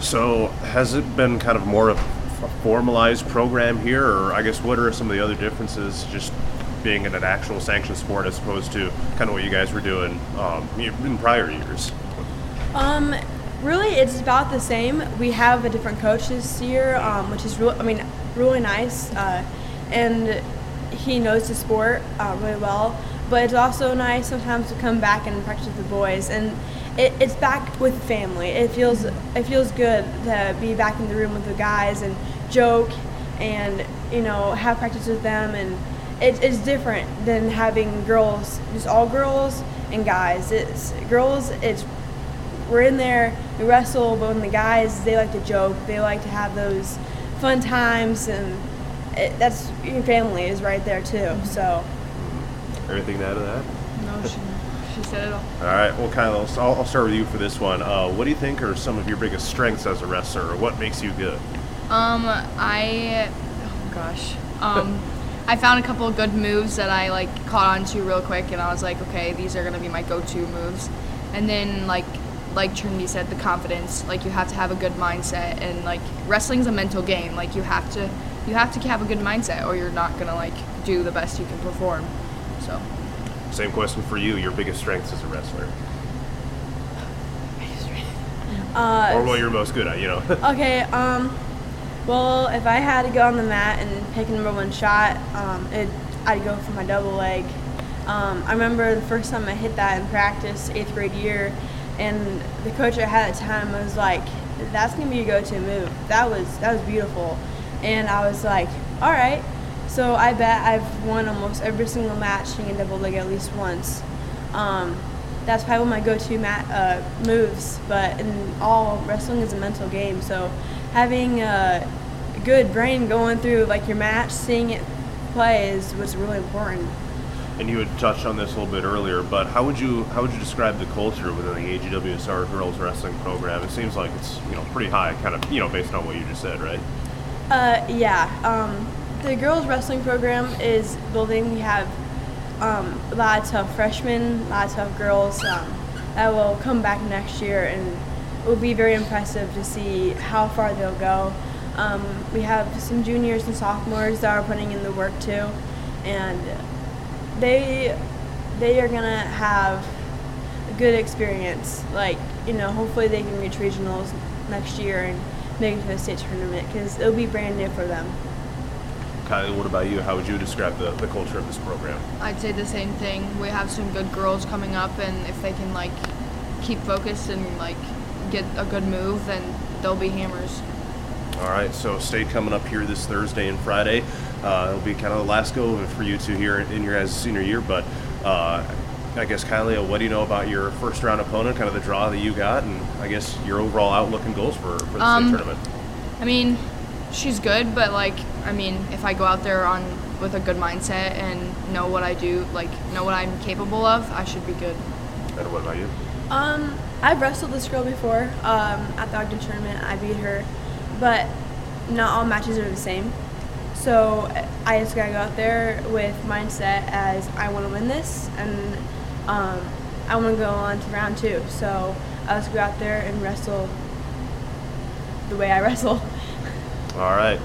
So has it been kind of more of a formalized program here, or I guess what are some of the other differences just being in an actual sanctioned sport as opposed to kind of what you guys were doing um, in prior years? Um, really, it's about the same. We have a different coach this year, um, which is really, I mean, really nice, uh, and he knows the sport uh, really well. But it's also nice sometimes to come back and practice with the boys, and it, it's back with family. It feels it feels good to be back in the room with the guys and joke, and you know have practice with them, and it, it's different than having girls, just all girls and guys. It's girls. It's we're in there, we wrestle, but when the guys, they like to joke, they like to have those fun times, and it, that's your family is right there too. So Everything to add to that? No, she, she said it all. All right. Well, Kyla, I'll, I'll start with you for this one. Uh, what do you think are some of your biggest strengths as a wrestler, or what makes you good? Um, I, oh gosh, um, I found a couple of good moves that I like caught on to real quick, and I was like, okay, these are gonna be my go-to moves. And then like, like Trinity said, the confidence. Like you have to have a good mindset, and like wrestling's a mental game. Like you have to, you have to have a good mindset, or you're not gonna like do the best you can perform. So. Same question for you. Your biggest strengths as a wrestler, Uh, or what you're most good at? You know. okay, um, well, if I had to go on the mat and pick a number one shot, um, it, I'd go for my double leg. Um, I remember the first time I hit that in practice, eighth grade year, and the coach I had at the time was like, "That's gonna be your go-to move." That was that was beautiful, and I was like, "All right." So I bet I've won almost every single match in double leg at least once. Um, that's probably one of my go-to mat, uh, moves. But in all, wrestling is a mental game. So having a good brain going through like your match, seeing it play is what's really important. And you had touched on this a little bit earlier, but how would you how would you describe the culture within the AGWSR girls wrestling program? It seems like it's you know pretty high, kind of you know based on what you just said, right? Uh, yeah. Um, the girls wrestling program is building. We have um, a lot of freshmen, a lot of girls um, that will come back next year, and it will be very impressive to see how far they'll go. Um, we have some juniors and sophomores that are putting in the work too, and they they are gonna have a good experience. Like you know, hopefully they can reach regionals next year and make it to the state tournament because it'll be brand new for them. Kylie, what about you? How would you describe the, the culture of this program? I'd say the same thing. We have some good girls coming up, and if they can like keep focused and like get a good move, then they'll be hammers. All right, so state coming up here this Thursday and Friday. Uh, it'll be kind of the last go for you two here in your guys' senior year. But uh, I guess Kylie, what do you know about your first round opponent? Kind of the draw that you got, and I guess your overall outlook and goals for, for the Um, state tournament. I mean, she's good, but like, I mean, if I go out there on with a good mindset and know what I do, like know what I'm capable of, I should be good. And what about you? Um, I've wrestled this girl before um, at the Ogden tournament. I beat her, but not all matches are the same. So I just gotta go out there with mindset as I want to win this, and um, I want to go on to round two. So I just go out there and wrestle the way I wrestle. All right.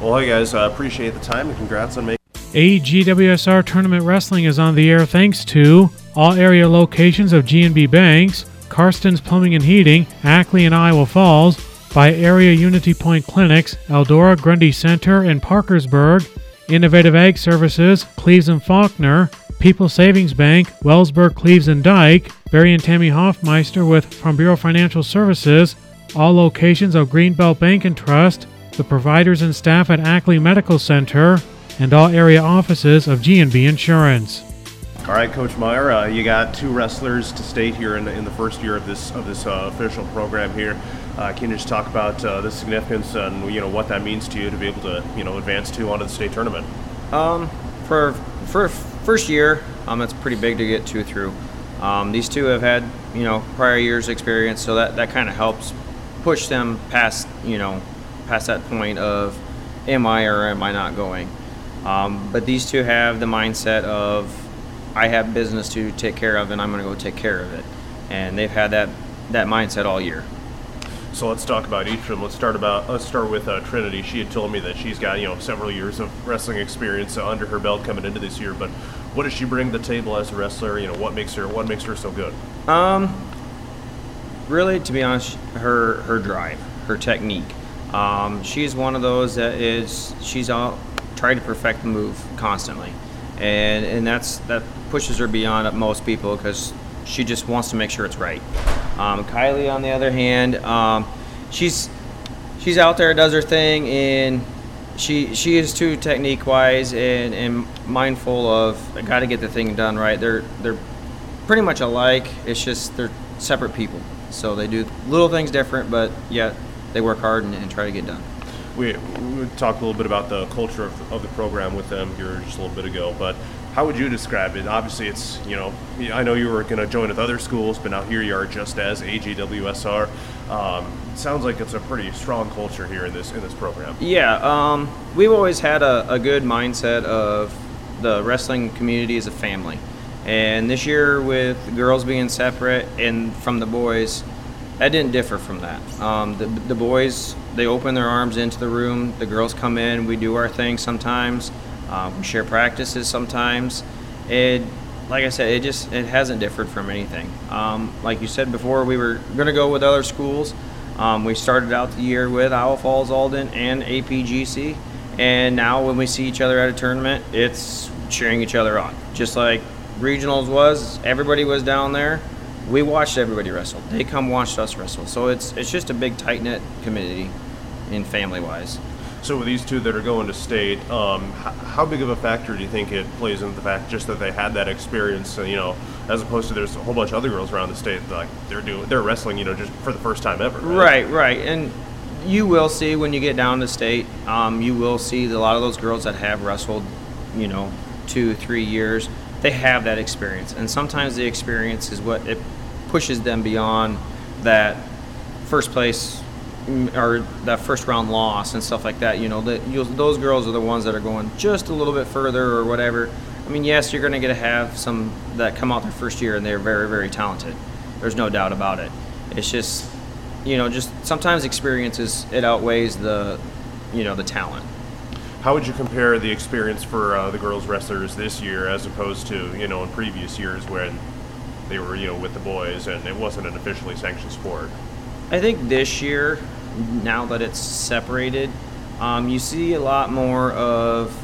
Well, hey guys, I appreciate the time and congrats on making. AGWSR Tournament Wrestling is on the air thanks to all area locations of GNB Banks, Karsten's Plumbing and Heating, Ackley and Iowa Falls, by Area Unity Point Clinics, Eldora, Grundy Center, in Parkersburg, Innovative Ag Services, Cleves and Faulkner, People Savings Bank, Wellsburg, Cleves and Dike, Barry and Tammy Hoffmeister with Farm Bureau Financial Services, all locations of Greenbelt Bank and Trust, the providers and staff at Ackley Medical Center, and all area offices of G&B Insurance. All right, Coach Meyer, uh, you got two wrestlers to state here in the, in the first year of this of this uh, official program here. Uh, can you just talk about uh, the significance and you know what that means to you to be able to you know advance to onto the state tournament? Um, for for first year, um, it's pretty big to get two through. Um, these two have had you know prior years experience, so that that kind of helps push them past you know past that point of am I or am I not going. Um, but these two have the mindset of I have business to take care of, and I'm going to go take care of it. And they've had that that mindset all year. So let's talk about each of them. Let's start about let's start with uh, Trinity. She had told me that she's got you know several years of wrestling experience uh, under her belt coming into this year. But what does she bring to the table as a wrestler? You know what makes her what makes her so good? Um, really, to be honest, her her drive, her technique. Um, she's one of those that is she's out trying to perfect the move constantly, and and that's that pushes her beyond most people because she just wants to make sure it's right. Um, Kylie, on the other hand, um, she's she's out there, does her thing, and she she is too technique wise and, and mindful of I got to get the thing done right. They're they're pretty much alike. It's just they're separate people, so they do little things different, but yet they work hard and, and try to get done. We, we talked a little bit about the culture of, of the program with them here just a little bit ago, but how would you describe it? Obviously, it's you know I know you were going to join with other schools, but now here you are just as AGWSR. Um, sounds like it's a pretty strong culture here in this in this program. Yeah, um, we've always had a, a good mindset of the wrestling community as a family, and this year with girls being separate and from the boys, that didn't differ from that. Um, the, the boys they open their arms into the room. The girls come in. We do our thing sometimes. Um, we share practices sometimes. It, like I said, it just it hasn't differed from anything. Um, like you said before, we were to go with other schools. Um, we started out the year with Iowa Falls, Alden, and APGC, and now when we see each other at a tournament, it's cheering each other on. Just like regionals was, everybody was down there. We watched everybody wrestle. They come watched us wrestle. So it's it's just a big tight knit community, in family wise. So with these two that are going to state, um, h- how big of a factor do you think it plays into the fact just that they had that experience, you know, as opposed to there's a whole bunch of other girls around the state that, like they're doing they're wrestling, you know, just for the first time ever. Right, right, and you will see when you get down to state, um, you will see a lot of those girls that have wrestled, you know, two, three years. They have that experience, and sometimes the experience is what it pushes them beyond that first place or that first round loss and stuff like that. You know, that you'll, those girls are the ones that are going just a little bit further or whatever. I mean, yes, you're going to get to have some that come out their first year and they're very, very talented. There's no doubt about it. It's just, you know, just sometimes experiences it outweighs the, you know, the talent. How would you compare the experience for uh, the girls wrestlers this year as opposed to you know in previous years when they were you know with the boys and it wasn't an officially sanctioned sport? I think this year, now that it's separated, um, you see a lot more of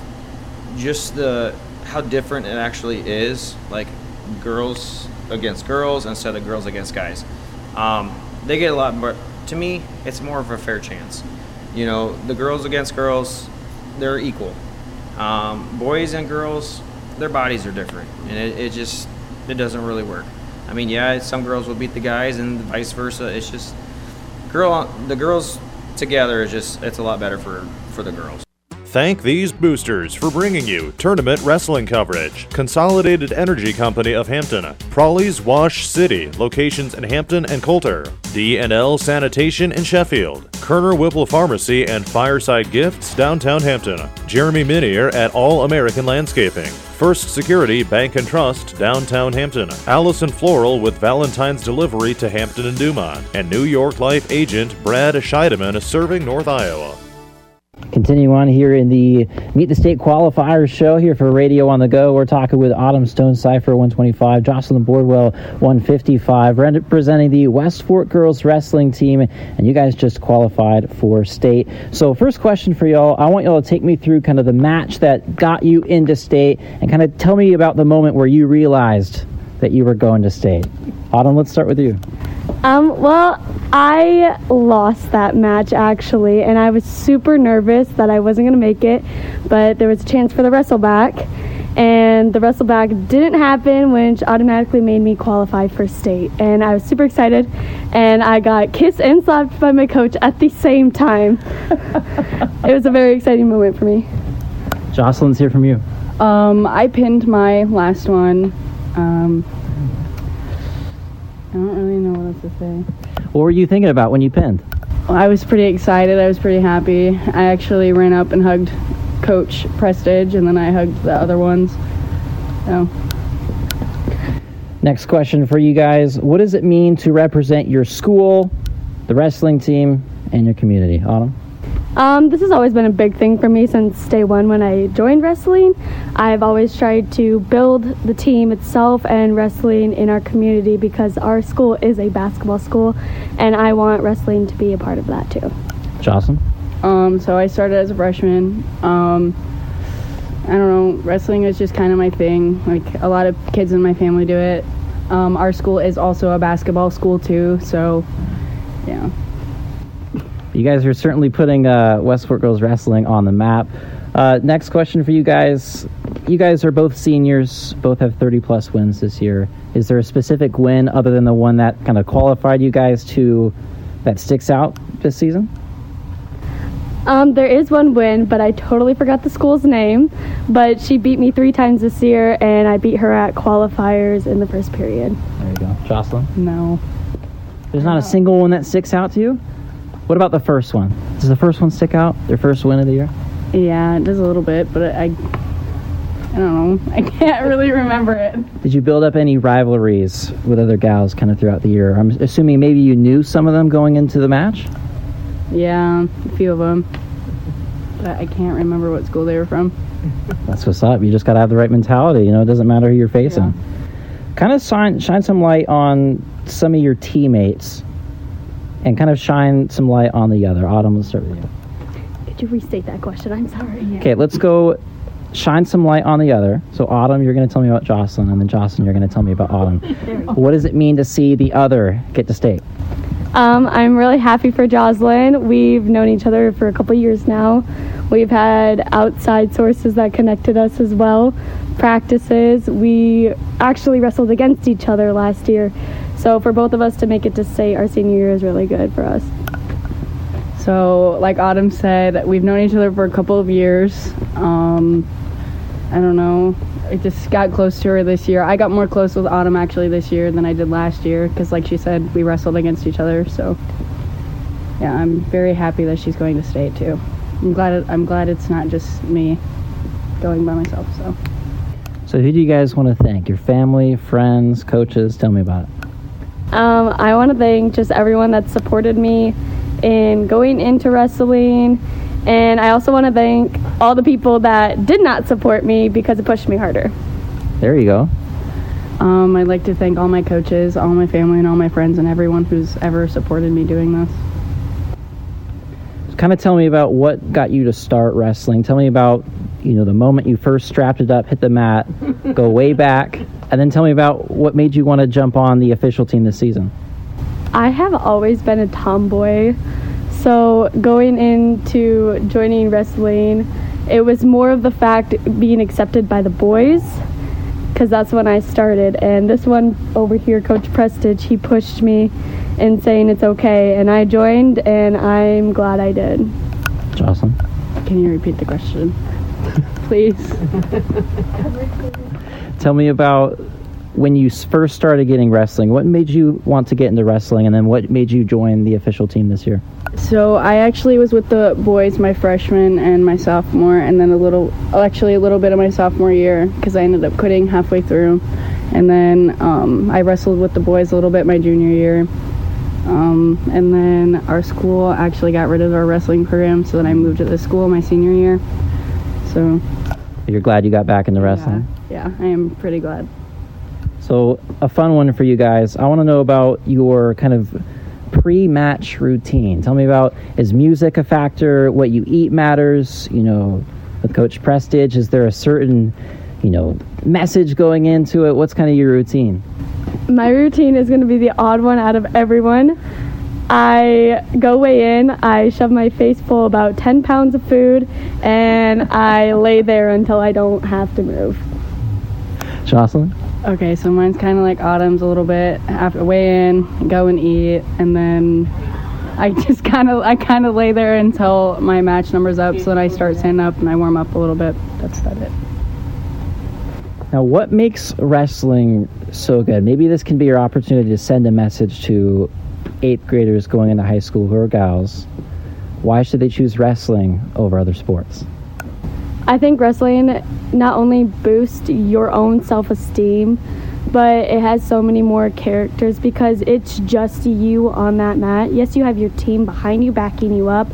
just the how different it actually is, like girls against girls instead of girls against guys. Um, they get a lot more. To me, it's more of a fair chance. You know, the girls against girls, they're equal. Um, boys and girls, their bodies are different, and it, it just it doesn't really work. I mean, yeah, some girls will beat the guys, and vice versa. It's just girl the girls together is just it's a lot better for for the girls. Thank these boosters for bringing you tournament wrestling coverage. Consolidated Energy Company of Hampton, Prawley's Wash City, locations in Hampton and Coulter, D&L Sanitation in Sheffield, Kerner Whipple Pharmacy and Fireside Gifts downtown Hampton, Jeremy Minier at All American Landscaping, First Security Bank and Trust downtown Hampton, Allison Floral with Valentine's delivery to Hampton and Dumont, and New York Life agent Brad Scheideman serving North Iowa. Continue on here in the Meet the State Qualifiers show here for Radio on the Go. We're talking with Autumn Stonecipher 125, Jocelyn Boardwell 155, representing the West Fork Girls Wrestling Team, and you guys just qualified for state. So, first question for y'all I want y'all to take me through kind of the match that got you into state and kind of tell me about the moment where you realized that you were going to state. Autumn, let's start with you. Um, well, I lost that match actually, and I was super nervous that I wasn't gonna make it, but there was a chance for the wrestle back, and the wrestle back didn't happen, which automatically made me qualify for state, and I was super excited, and I got kissed and slapped by my coach at the same time. it was a very exciting moment for me. Jocelyn's let's from you. Um, I pinned my last one. Um, I don't really know what else to say. What were you thinking about when you pinned? I was pretty excited. I was pretty happy. I actually ran up and hugged Coach Prestige, and then I hugged the other ones. So. Next question for you guys. What does it mean to represent your school, the wrestling team, and your community? Autumn? Um, this has always been a big thing for me since day one when I joined wrestling. I've always tried to build the team itself and wrestling in our community because our school is a basketball school and I want wrestling to be a part of that too. Jocelyn? Um, so I started as a freshman. Um, I don't know, wrestling is just kind of my thing. Like a lot of kids in my family do it. Um, our school is also a basketball school too, so yeah. You guys are certainly putting uh, West Fork Girls Wrestling on the map. Uh, next question for you guys. You guys are both seniors, both have 30 plus wins this year. Is there a specific win other than the one that kind of qualified you guys to that sticks out this season? Um, there is one win, but I totally forgot the school's name. But she beat me three times this year, and I beat her at qualifiers in the first period. There you go. Jocelyn? No. There's not a single one that sticks out to you? What about the first one? Does the first one stick out? Their first win of the year? Yeah, it does a little bit, but I, I don't know. I can't really remember it. Did you build up any rivalries with other gals kind of throughout the year? I'm assuming maybe you knew some of them going into the match? Yeah, a few of them. But I can't remember what school they were from. That's what's up. You just got to have the right mentality. You know, it doesn't matter who you're facing. Kind of shine, shine some light on some of your teammates and kind of shine some light on the other. Autumn, let's start with you. Could you restate that question? I'm sorry. Okay, let's go shine some light on the other. So, Autumn, you're going to tell me about Jocelyn, and then Jocelyn, you're going to tell me about Autumn. what does it mean to see the other get to state? Um, I'm really happy for Jocelyn. We've known each other for a couple years now. We've had outside sources that connected us as well. Practices. We actually wrestled against each other last year. So for both of us to make it to state our senior year is really good for us. So, like Autumn said, we've known each other for a couple of years. Um, I don't know. I just got close to her this year. I got more close with Autumn actually this year than I did last year because, like she said, we wrestled against each other. So, yeah, I'm very happy that she's going to state too. I'm glad. It, I'm glad it's not just me going by myself. So. So, who do you guys want to thank? Your family, friends, coaches? Tell me about it. Um, I want to thank just everyone that supported me in going into wrestling. And I also want to thank all the people that did not support me because it pushed me harder. There you go. Um, I'd like to thank all my coaches, all my family, and all my friends, and everyone who's ever supported me doing this. Kind of tell me about what got you to start wrestling. Tell me about, you know, the moment you first strapped it up, hit the mat, go way back, and then tell me about what made you want to jump on the official team this season. I have always been a tomboy. So going into joining wrestling, it was more of the fact being accepted by the boys because that's when I started. And this one over here, Coach Prestige, he pushed me in saying it's okay. And I joined, and I'm glad I did. Jocelyn? Can you repeat the question? Please. Tell me about when you first started getting wrestling. What made you want to get into wrestling, and then what made you join the official team this year? So I actually was with the boys my freshman and my sophomore, and then a little, actually a little bit of my sophomore year because I ended up quitting halfway through, and then um, I wrestled with the boys a little bit my junior year, um, and then our school actually got rid of our wrestling program, so then I moved to the school my senior year. So You're glad you got back into wrestling. yeah, I am pretty glad. So, a fun one for you guys. I want to know about your kind of pre match routine. Tell me about is music a factor? What you eat matters? You know, with Coach Prestige, is there a certain, you know, message going into it? What's kind of your routine? My routine is going to be the odd one out of everyone. I go weigh in, I shove my face full about 10 pounds of food, and I lay there until I don't have to move. Jocelyn? Okay, so mine's kind of like Autumn's a little bit. After weigh in, go and eat, and then I just kind of I kind of lay there until my match number's up. So then I start standing up and I warm up a little bit. That's about it. Now, what makes wrestling so good? Maybe this can be your opportunity to send a message to eighth graders going into high school who are gals. Why should they choose wrestling over other sports? I think wrestling not only boosts your own self esteem, but it has so many more characters because it's just you on that mat. Yes, you have your team behind you, backing you up,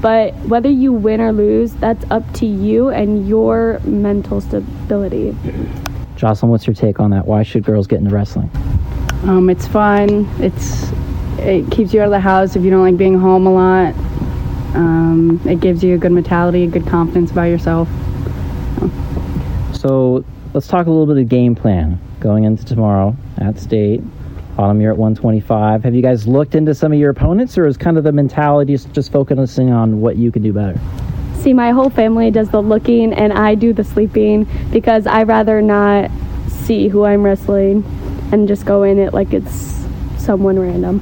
but whether you win or lose, that's up to you and your mental stability. Jocelyn, what's your take on that? Why should girls get into wrestling? Um, it's fun. It's it keeps you out of the house if you don't like being home a lot. Um, it gives you a good mentality, a good confidence about yourself. So let's talk a little bit of game plan going into tomorrow at state. Autumn, you're at 125. Have you guys looked into some of your opponents, or is kind of the mentality just- just focusing on what you can do better? See, my whole family does the looking and I do the sleeping because I rather not see who I'm wrestling and just go in it like it's someone random.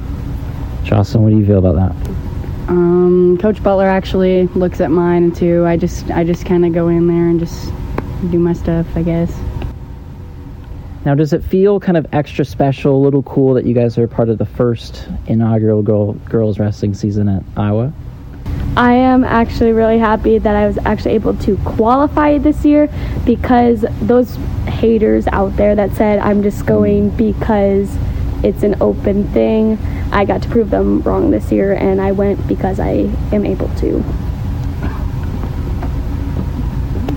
Jocelyn, what do you feel about that? Um, Coach Butler actually looks at mine too. I just I just kind of go in there and just do my stuff, I guess. Now, does it feel kind of extra special, a little cool that you guys are part of the first inaugural girl, girls wrestling season at Iowa? I am actually really happy that I was actually able to qualify this year because those haters out there that said I'm just going because it's an open thing, I got to prove them wrong this year and I went because I am able to.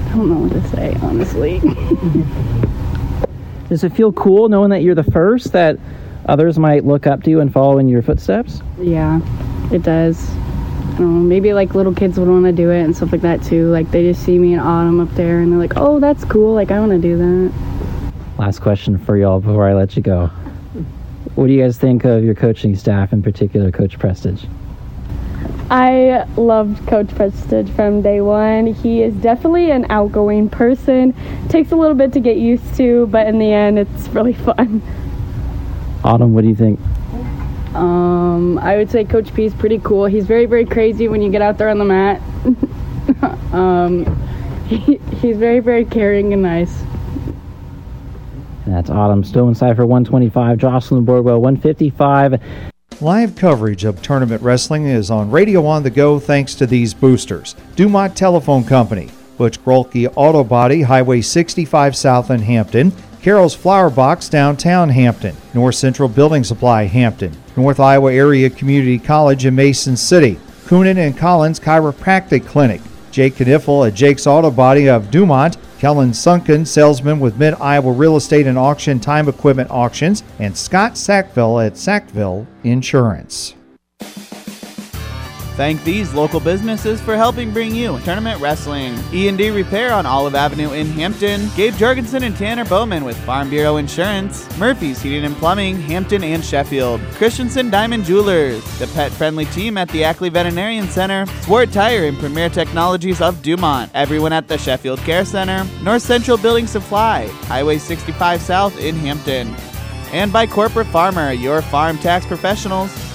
I don't know what to say, honestly. Does it feel cool knowing that you're the first, that others might look up to you and follow in your footsteps? yeah, it does. I don't know, maybe like little kids would want to do it and stuff like that too. Like they just see me in autumn up there and they're like, oh, that's cool. Like I want to do that. Last question for y'all before I let you go. What do you guys think of your coaching staff, in particular, Coach Prestige? I loved Coach Prestige from day one. He is definitely an outgoing person. Takes a little bit to get used to, but in the end, it's really fun. Autumn, what do you think? Um, I would say Coach P is pretty cool. He's very, very crazy when you get out there on the mat. um, he, he's very, very caring and nice. That's Autumn Stonecipher 125, Jocelyn Boardwell 155. Live coverage of tournament wrestling is on Radio on the Go thanks to these boosters. Dumont Telephone Company, Butch Grolke Auto Body, Highway 65 South in Hampton, Carol's Flower Box downtown Hampton, North Central Building Supply Hampton, North Iowa Area Community College in Mason City, Coonan and Collins Chiropractic Clinic, Jake Kniffel at Jake's Auto Body of Dumont, Kellen Sunken, salesman with Mid Iowa Real Estate and Auction Time Equipment Auctions, and Scott Sackville at Sackville Insurance. Thank these local businesses for helping bring you tournament wrestling. E&D Repair on Olive Avenue in Hampton. Gabe Jorgensen and Tanner Bowman with Farm Bureau Insurance. Murphy's Heating and Plumbing, Hampton and Sheffield. Christensen Diamond Jewelers. The pet-friendly team at the Ackley Veterinarian Center. Swart Tire and Premier Technologies of Dumont. Everyone at the Sheffield Care Center. North Central Building Supply. Highway 65 South in Hampton. And by Corporate Farmer, your farm tax professionals.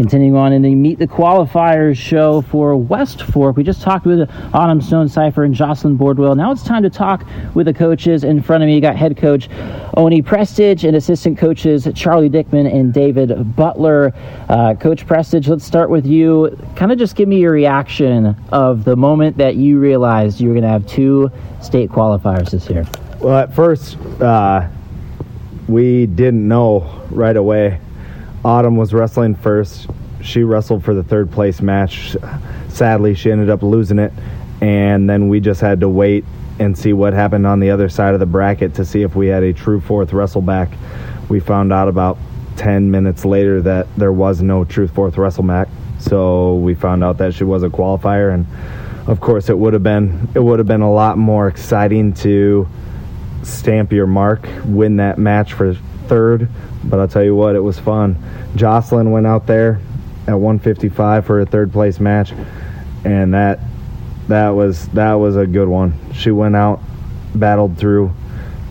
Continuing on in the Meet the Qualifiers show for West Fork, we just talked with Autumn Stonecipher and Jocelyn Boardwell. Now it's time to talk with the coaches. In front of me, you got head coach Oni Prestige and assistant coaches Charlie Dickman and David Butler. Uh, coach Prestige, let's start with you. Kind of just give me your reaction of the moment that you realized you were going to have two state qualifiers this year. Well, at first, uh, we didn't know right away. Autumn was wrestling first. She wrestled for the third place match. Sadly, she ended up losing it, and then we just had to wait and see what happened on the other side of the bracket to see if we had a true fourth wrestle back. We found out about 10 minutes later that there was no true fourth wrestleback, so we found out that she was a qualifier, and of course, it would have been it would have been a lot more exciting to stamp your mark, win that match for third. But I'll tell you what, it was fun. Jocelyn went out there at 155 for a third place match, and that that was that was a good one. She went out, battled through,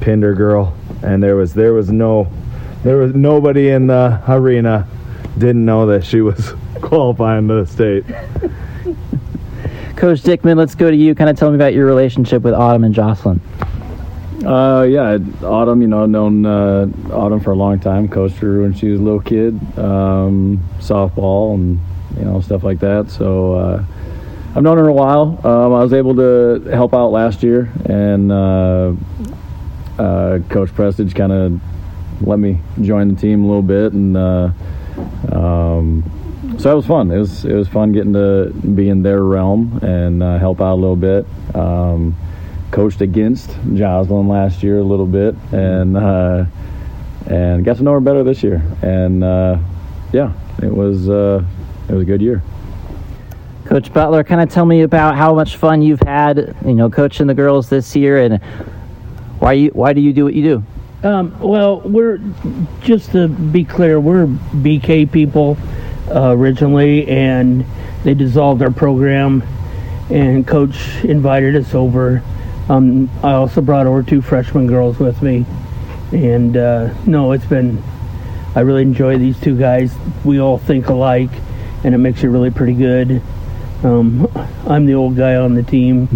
pinned her girl, and there was there was no there was nobody in the arena didn't know that she was qualifying to the state. Coach Dickman, let's go to you. Kind of tell me about your relationship with Autumn and Jocelyn. Uh, yeah, Autumn, you know, known uh, Autumn for a long time. Coached her when she was a little kid, um, softball and you know stuff like that. So uh, I've known her a while. Um, I was able to help out last year, and uh, uh, Coach Prestige kind of let me join the team a little bit, and uh, um, so it was fun. It was it was fun getting to be in their realm and help out a little bit. Um, coached against Jocelyn last year a little bit, and uh, and got to know her better this year. And uh, yeah, it was uh, it was a good year. Coach Butler, kind of tell me about how much fun you've had, you know, coaching the girls this year, and why you why do you do what you do? Um, well, we're just to be clear, we're BK people uh, originally, and they dissolved our program, and Coach invited us over. Um, I also brought over two freshman girls with me, and uh, no, it's been I really enjoy these two guys. We all think alike, and it makes it really pretty good. Um, I'm the old guy on the team,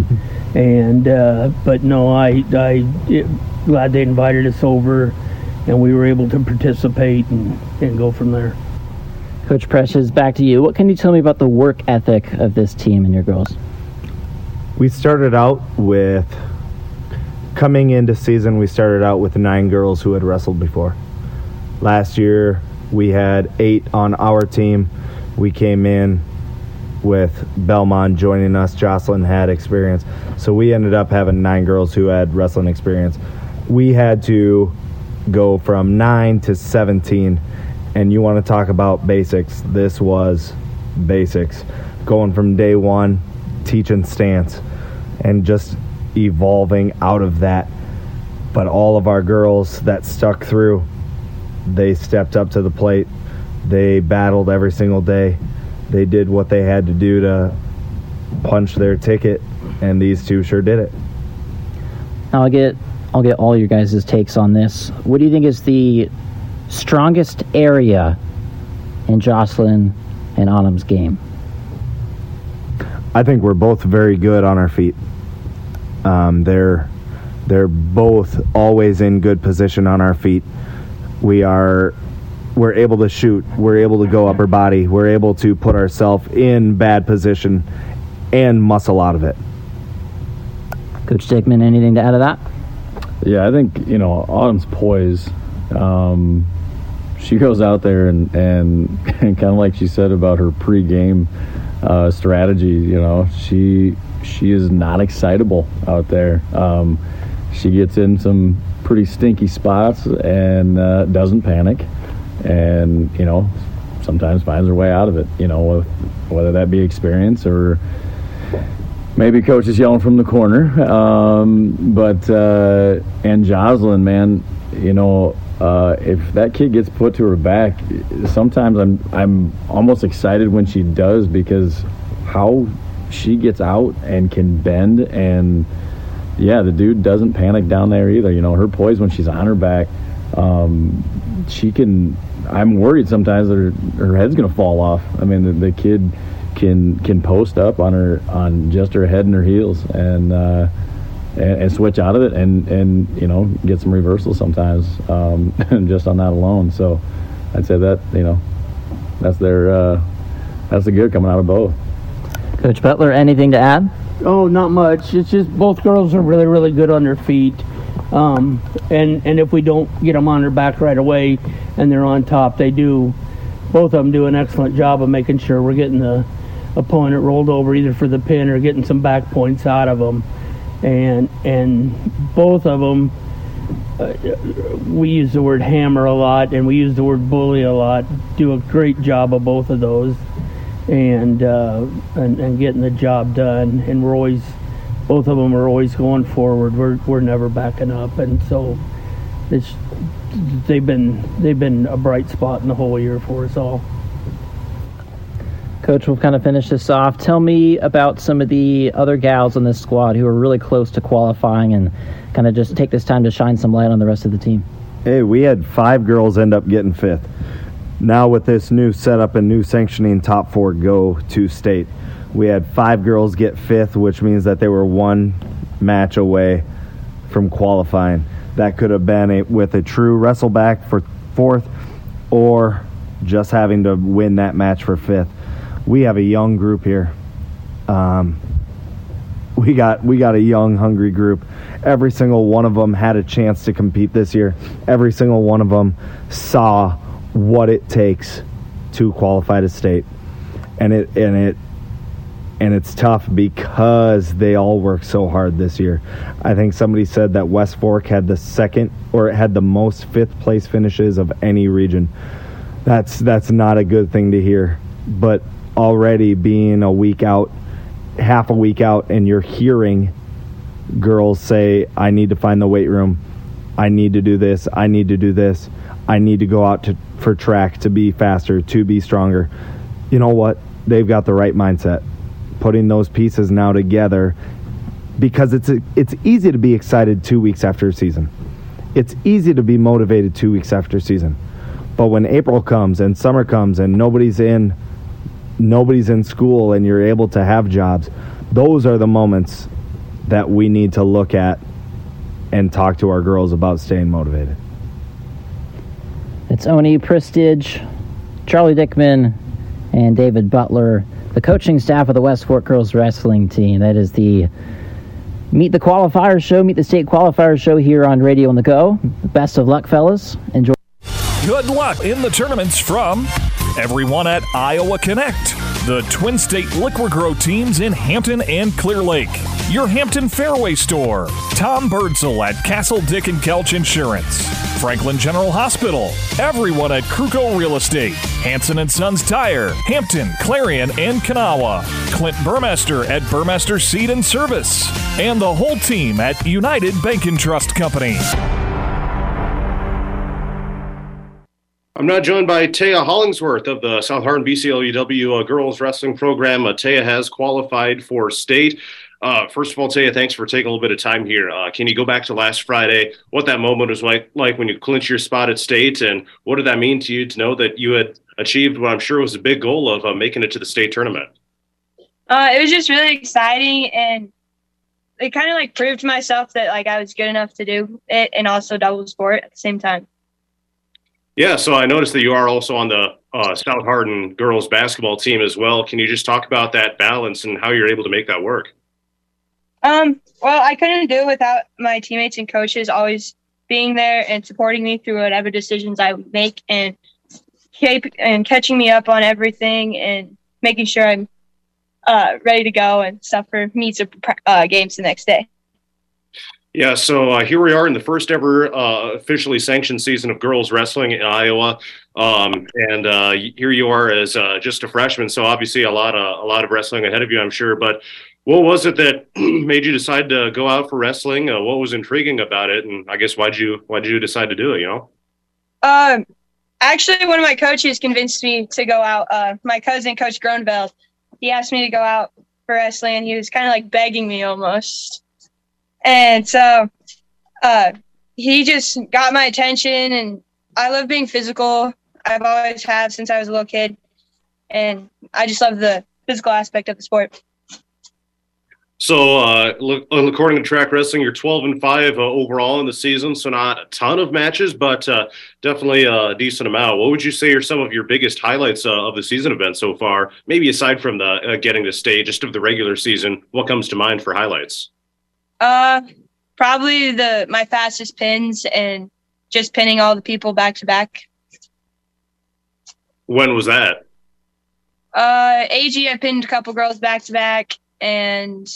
and uh, but no, I I it, glad they invited us over, and we were able to participate and, and go from there. Coach Prestige, back to you. What can you tell me about the work ethic of this team and your girls? We started out with coming into season. We started out with nine girls who had wrestled before. Last year we had eight on our team. We came in with Belmond joining us. Jocelyn had experience, so we ended up having nine girls who had wrestling experience. We had to go from nine to seventeen and you want to talk about basics, this was basics. Going from day one, teaching stance, and just evolving out of that. But all of our girls that stuck through, they stepped up to the plate. They battled every single day. They did what they had to do to punch their ticket, and these two sure did it. Now I'll get I'll get all your guys' takes on this. What do you think is the strongest area in Jocelyn and Autumn's game? I think we're both very good on our feet. Um, they're they're both always in good position on our feet. We are we're able to shoot. We're able to go upper body. We're able to put ourselves in bad position and muscle out of it. Coach Dickman, anything to add to that? Yeah, I think you know Autumn's poise. Um, she goes out there and and, and kind of like she said about her pre-game uh, strategy. You know, she she is not excitable out there. Um, she gets in some pretty stinky spots and uh, doesn't panic, and you know sometimes finds her way out of it. You know, whether that be experience or maybe coach is yelling from the corner. Um, but uh, and Jocelyn, man, you know, uh, if that kid gets put to her back, sometimes I'm I'm almost excited when she does because how she gets out and can bend and yeah, the dude doesn't panic down there either. You know, her poise when she's on her back, um, she can. I'm worried sometimes that her, her head's gonna fall off. I mean, the, the kid can can post up on her on just her head and her heels and. Uh, and, and, switch out of it and, and you know get some reversals sometimes um, just on that alone. So I'd say that you know that's their uh, that's the good coming out of both. Coach Butler, anything to add? Oh, not much. It's just both girls are really really good on their feet. Um, and and if we don't get them on their back right away and they're on top, they do. Both of them do an excellent job of making sure we're getting the opponent rolled over either for the pin or getting some back points out of them and and both of them uh, we use the word hammer a lot and we use the word bully a lot do a great job of both of those. And uh, and, and getting the job done. And we're always both of them are always going forward. We're, we're never backing up. And so it's they've been they've been a bright spot in the whole year for us all Coach, we'll kind of finish this off. Tell me about some of the other gals on this squad who are really close to qualifying and kind of just take this time to shine some light on the rest of the team. Hey, we had five girls end up getting fifth. Now, with this new setup and new sanctioning, top four go to state. We had five girls get fifth, which means that they were one match away from qualifying. That could have been a, with a true wrestle back for fourth or just having to win that match for fifth we have a young group here. Um, we got we got a young, hungry group. Every single one of them had a chance to compete this year. Every single one of them saw what it takes to qualify to state, and it and it and it's tough because they all work so hard this year. I think somebody said that West Fork had the second or it had the most fifth place finishes of any region. That's that's not a good thing to hear, but already being a week out, half a week out, and you're hearing girls say, I need to find the weight room. I need to do this. I need to do this. I need to go out to, for track to be faster, to be stronger. You know what? They've got the right mindset. Putting those pieces now together because it's a, it's easy to be excited 2 weeks after a season. It's easy to be motivated 2 weeks after season. But when April comes and summer comes and nobody's in nobody's in school and you're able to have jobs, those are the moments that we need to look at and talk to our girls about staying motivated. It's Oni Prestige, Charlie Dickman, and David Butler, the coaching staff of the West Fork Girls Wrestling Team. That is the Meet the Qualifier Show, Meet the State Qualifier Show here on Radio on the Go. Best of luck, fellas. Enjoy. Good luck in the tournaments from everyone at Iowa Connect, the Twin State Liquor Grow teams in Hampton and Clear Lake, your Hampton Fairway store, Tom Birdsell at Castle Dick and Kelch Insurance, Franklin General Hospital, everyone at Kruko Real Estate, Hanson and Sons Tire, Hampton, Clarion, and Kanawha, Clint Burmaster at Burmaster Seed and Service, and the whole team at United Bank and Trust Company. I'm now joined by Taya Hollingsworth of the South Hardin BCLUW girls wrestling program. Uh, Taya has qualified for state. Uh, first of all, Taya, thanks for taking a little bit of time here. Uh, can you go back to last Friday, what that moment was like, like when you clinched your spot at state, and what did that mean to you to know that you had achieved what I'm sure was a big goal of uh, making it to the state tournament? Uh, it was just really exciting, and it kind of like proved to myself that like I was good enough to do it, and also double sport at the same time. Yeah, so I noticed that you are also on the uh, South Hardin girls basketball team as well. Can you just talk about that balance and how you're able to make that work? Um, well, I couldn't do it without my teammates and coaches always being there and supporting me through whatever decisions I make and keep and catching me up on everything and making sure I'm uh, ready to go and stuff for meets or uh, games the next day. Yeah, so uh, here we are in the first ever uh, officially sanctioned season of girls wrestling in Iowa, um, and uh, here you are as uh, just a freshman. So obviously a lot of a lot of wrestling ahead of you, I'm sure. But what was it that made you decide to go out for wrestling? Uh, what was intriguing about it, and I guess why'd you why'd you decide to do it? You know. Um, actually, one of my coaches convinced me to go out. Uh, my cousin, Coach Groneveld, he asked me to go out for wrestling. He was kind of like begging me almost. And so uh, he just got my attention, and I love being physical. I've always have since I was a little kid, and I just love the physical aspect of the sport. So, uh, according to track wrestling, you're 12 and five uh, overall in the season. So, not a ton of matches, but uh, definitely a decent amount. What would you say are some of your biggest highlights uh, of the season event so far? Maybe aside from the uh, getting to stay, just of the regular season, what comes to mind for highlights? Uh, probably the my fastest pins and just pinning all the people back to back. When was that? Uh, AG, I pinned a couple girls back to back, and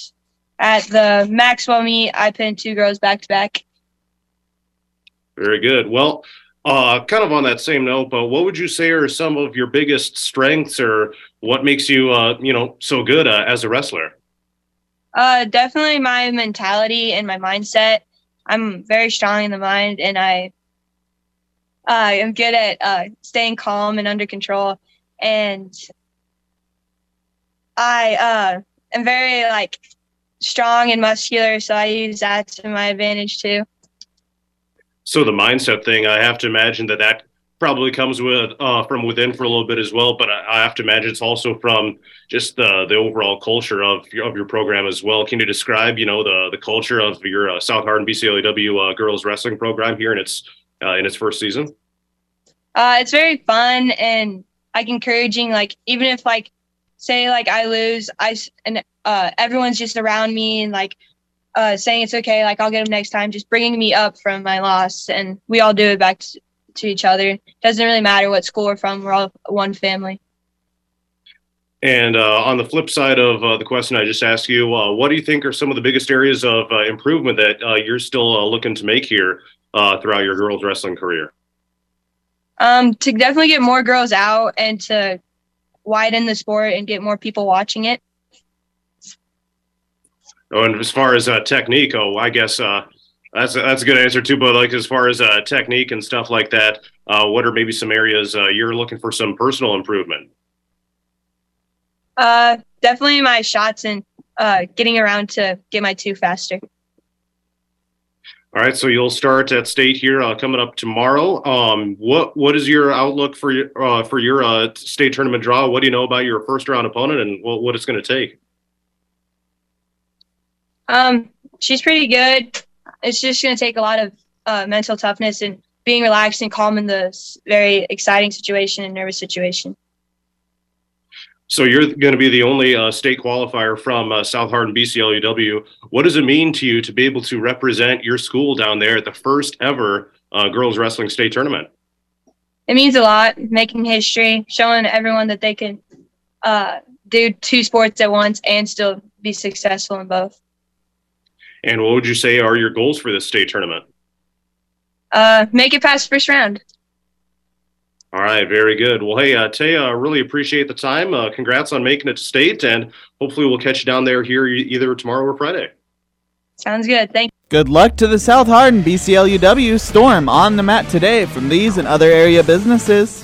at the Maxwell meet, I pinned two girls back to back. Very good. Well, uh, kind of on that same note, but what would you say are some of your biggest strengths, or what makes you, uh, you know, so good uh, as a wrestler? Uh, definitely my mentality and my mindset. I'm very strong in the mind, and I uh, am good at uh, staying calm and under control. And I uh, am very like strong and muscular, so I use that to my advantage too. So the mindset thing, I have to imagine that that probably comes with uh, from within for a little bit as well. But I, I have to imagine it's also from just the the overall culture of your, of your program as well. Can you describe, you know, the the culture of your uh, South Hardin BCLUW uh, girls wrestling program here in its uh, in its first season? Uh, it's very fun and like encouraging. Like even if like say like I lose, I and uh, everyone's just around me and like saying it's okay, like I'll get them next time, just bringing me up from my loss, and we all do it back to, to each other. Doesn't really matter what school we're from; we're all one family. And uh, on the flip side of uh, the question I just asked you, uh, what do you think are some of the biggest areas of uh, improvement that uh, you're still uh, looking to make here throughout your girls wrestling career? Um, to definitely get more girls out and to widen the sport and get more people watching it. Oh, and as far as technique, oh, I guess that's a, that's a good answer too. But like as far as uh, technique and stuff like that, uh, what are maybe some areas uh, you're looking for some personal improvement? Uh, definitely my shots and uh, getting around to get my two faster. All right, so you'll start at state here uh, coming up tomorrow. Um, what what is your outlook for your uh, for your uh, state tournament draw? What do you know about your first round opponent and what, what it's going to take? Um, she's pretty good. It's just going to take a lot of uh, mental toughness and being relaxed and calm in this very exciting situation and nervous situation. So you're going to be the only uh, state qualifier from uh, South Hardin BCLUW. What does it mean to you to be able to represent your school down there at the first ever uh, girls wrestling state tournament? It means a lot, making history, showing everyone that they can uh, do two sports at once and still be successful in both. And what would you say are your goals for this state tournament? Uh, make it past first round. All right, very good. Well, hey, uh, Taya, I really appreciate the time. Uh, congrats on making it to state, and hopefully we'll catch you down there here either tomorrow or Friday. Sounds good. Thank you. Good luck to the South Hardin BCLUW Storm on the mat today from these and other area businesses.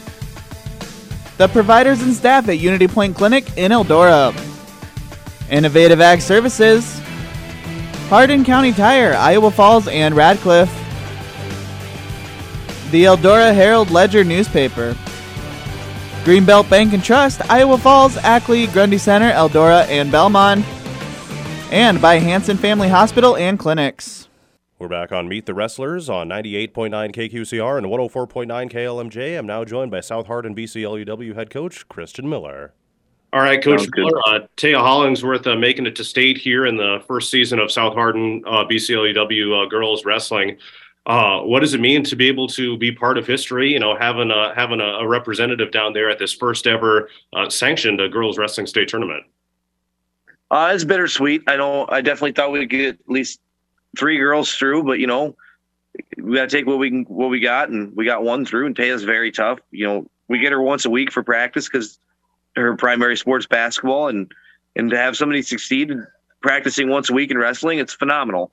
The providers and staff at Unity Point Clinic in Eldora. Innovative Ag Services. Hardin County Tire, Iowa Falls, and Radcliffe. The Eldora Herald Ledger newspaper. Greenbelt Bank and Trust, Iowa Falls, Ackley, Grundy Center, Eldora, and Belmond. And by Hansen Family Hospital and Clinics. We're back on Meet the Wrestlers on 98.9 KQCR and 104.9 KLMJ. I'm now joined by South Hardin BCLUW head coach Christian Miller. All right, Coach. Miller, uh, Taya Hollingsworth uh, making it to state here in the first season of South Hardin uh, BCLUW uh, girls wrestling. Uh, what does it mean to be able to be part of history? You know, having a having a, a representative down there at this first ever uh, sanctioned uh, girls wrestling state tournament. Uh, it's bittersweet. I know. I definitely thought we'd get at least three girls through, but you know, we got to take what we can, what we got, and we got one through. And Taya's very tough. You know, we get her once a week for practice because her primary sport's basketball, and and to have somebody succeed practicing once a week in wrestling, it's phenomenal.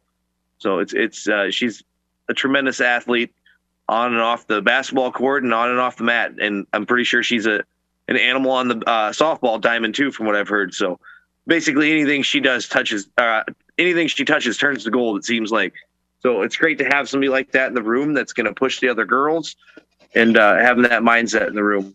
So it's it's uh, she's a tremendous athlete on and off the basketball court and on and off the mat, and I'm pretty sure she's a an animal on the uh, softball diamond too, from what I've heard. So basically anything she does touches uh, anything she touches turns to gold it seems like so it's great to have somebody like that in the room that's going to push the other girls and uh, having that mindset in the room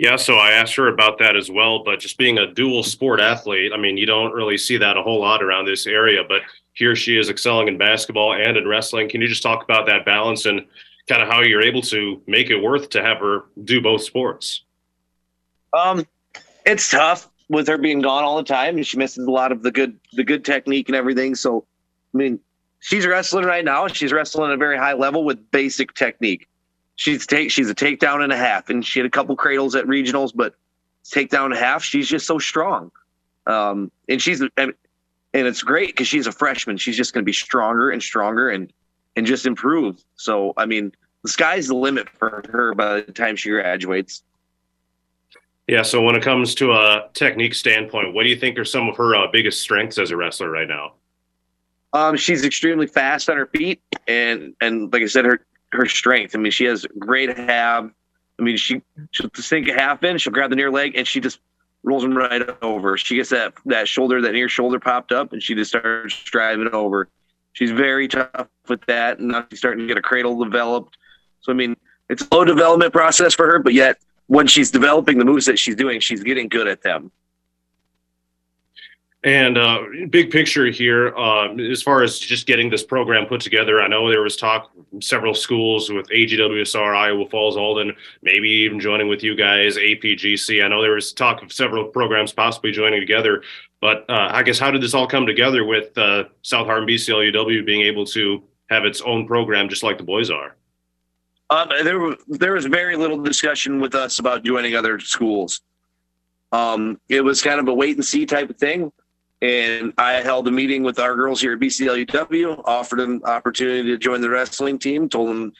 Yeah, so I asked her about that as well. But just being a dual sport athlete, I mean, you don't really see that a whole lot around this area. But here she is excelling in basketball and in wrestling. Can you just talk about that balance and kind of how you're able to make it worth to have her do both sports? um it's tough with her being gone all the time and she misses a lot of the good the good technique and everything so i mean she's wrestling right now she's wrestling at a very high level with basic technique she's take she's a takedown and a half and she had a couple cradles at regionals but takedown and a half she's just so strong. Um and she's and and it's great because she's a freshman. She's just going to be stronger and stronger and and just improve. So i mean the sky's the limit for her by the time she graduates. Yeah, so when it comes to a technique standpoint, what do you think are some of her uh, biggest strengths as a wrestler right now? Um, she's extremely fast on her feet, and and like I said, her her strength. I mean, she has great have. I mean, she she'll sink a half in, she'll grab the near leg, and she just rolls them right over. She gets that that shoulder, that near shoulder popped up, and she just starts driving over. She's very tough with that, and now she's starting to get a cradle developed. So I mean, it's a low development process for her, but yet when she's developing the moves that she's doing, she's getting good at them. And uh, big picture here, uh, as far as just getting this program put together, I know there was talk from several schools with AGWSR, Iowa Falls, Alden, maybe even joining with you guys, APGC. I know there was talk of several programs possibly joining together. But uh, I guess how did this all come together with uh, South Hardin BCLUW being able to have its own program just like the boys are? Um, there, there was very little discussion with us about joining other schools. Um, it was kind of a wait and see type of thing. And I held a meeting with our girls here at BCLUW, offered them opportunity to join the wrestling team, told them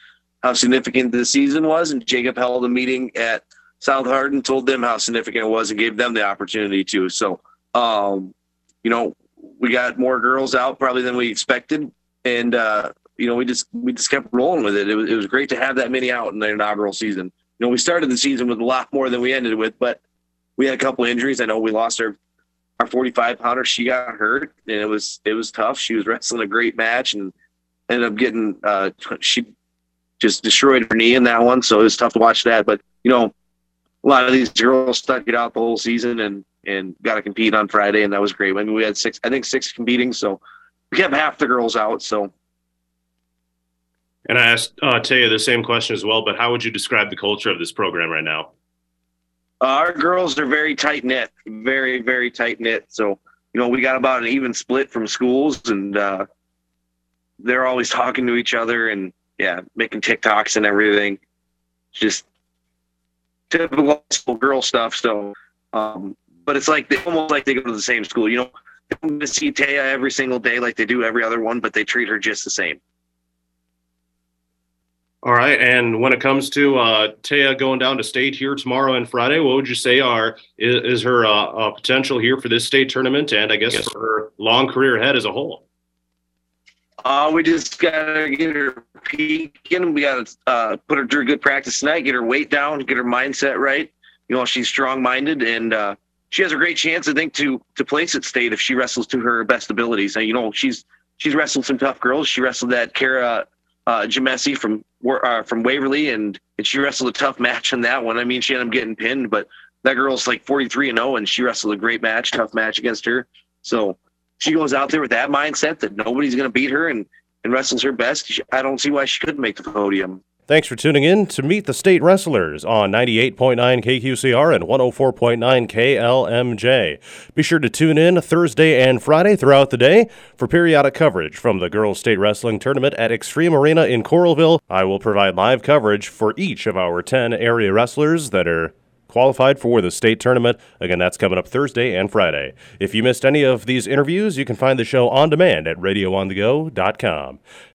how significant the season was. And Jacob held a meeting at South Hardin, told them how significant it was, and gave them the opportunity to. So, um, you know, we got more girls out probably than we expected. And, uh, you know, we just we just kept rolling with it. It was, it was great to have that many out in the inaugural season. You know, we started the season with a lot more than we ended with, but we had a couple injuries. I know we lost our our 45 pounder. She got hurt, and it was it was tough. She was wrestling a great match, and ended up getting uh, she just destroyed her knee in that one, so it was tough to watch that. But you know, a lot of these girls stuck it out the whole season and and got to compete on Friday, and that was great. I mean, we had six, I think six competing, so we kept half the girls out. So And I asked uh, Taya the same question as well, but how would you describe the culture of this program right now? Our girls are very tight knit, very very tight knit. So you know we got about an even split from schools, and uh, they're always talking to each other and yeah, making TikToks and everything. Just typical school girl stuff. So, um, but it's like they almost like they go to the same school. You know, they to see Taya every single day like they do every other one, but they treat her just the same. All right, and when it comes to uh, Taya going down to state here tomorrow and Friday, what would you say are is, is her uh, uh, potential here for this state tournament, and I guess for her long career ahead as a whole? Uh, we just gotta get her peaking. We gotta uh, put her through good practice tonight. Get her weight down. Get her mindset right. You know, she's strong-minded, and uh, she has a great chance, I think, to to place at state if she wrestles to her best abilities. And you know, she's she's wrestled some tough girls. She wrestled that Kara uh, Jamesi from uh, from Waverly, and and she wrestled a tough match in that one. I mean, she ended up getting pinned, but that girl's like 43 and 0, and she wrestled a great match, tough match against her. So she goes out there with that mindset that nobody's going to beat her and, and wrestles her best. I don't see why she couldn't make the podium. Thanks for tuning in to Meet the State Wrestlers on 98.9 KQCR and 104.9 KLMJ. Be sure to tune in Thursday and Friday throughout the day for periodic coverage from the Girls State Wrestling Tournament at Xtream Arena in Coralville. I will provide live coverage for each of our 10 area wrestlers that are qualified for the state tournament. Again, that's coming up Thursday and Friday. If you missed any of these interviews, you can find the show on demand at radioonthego.com.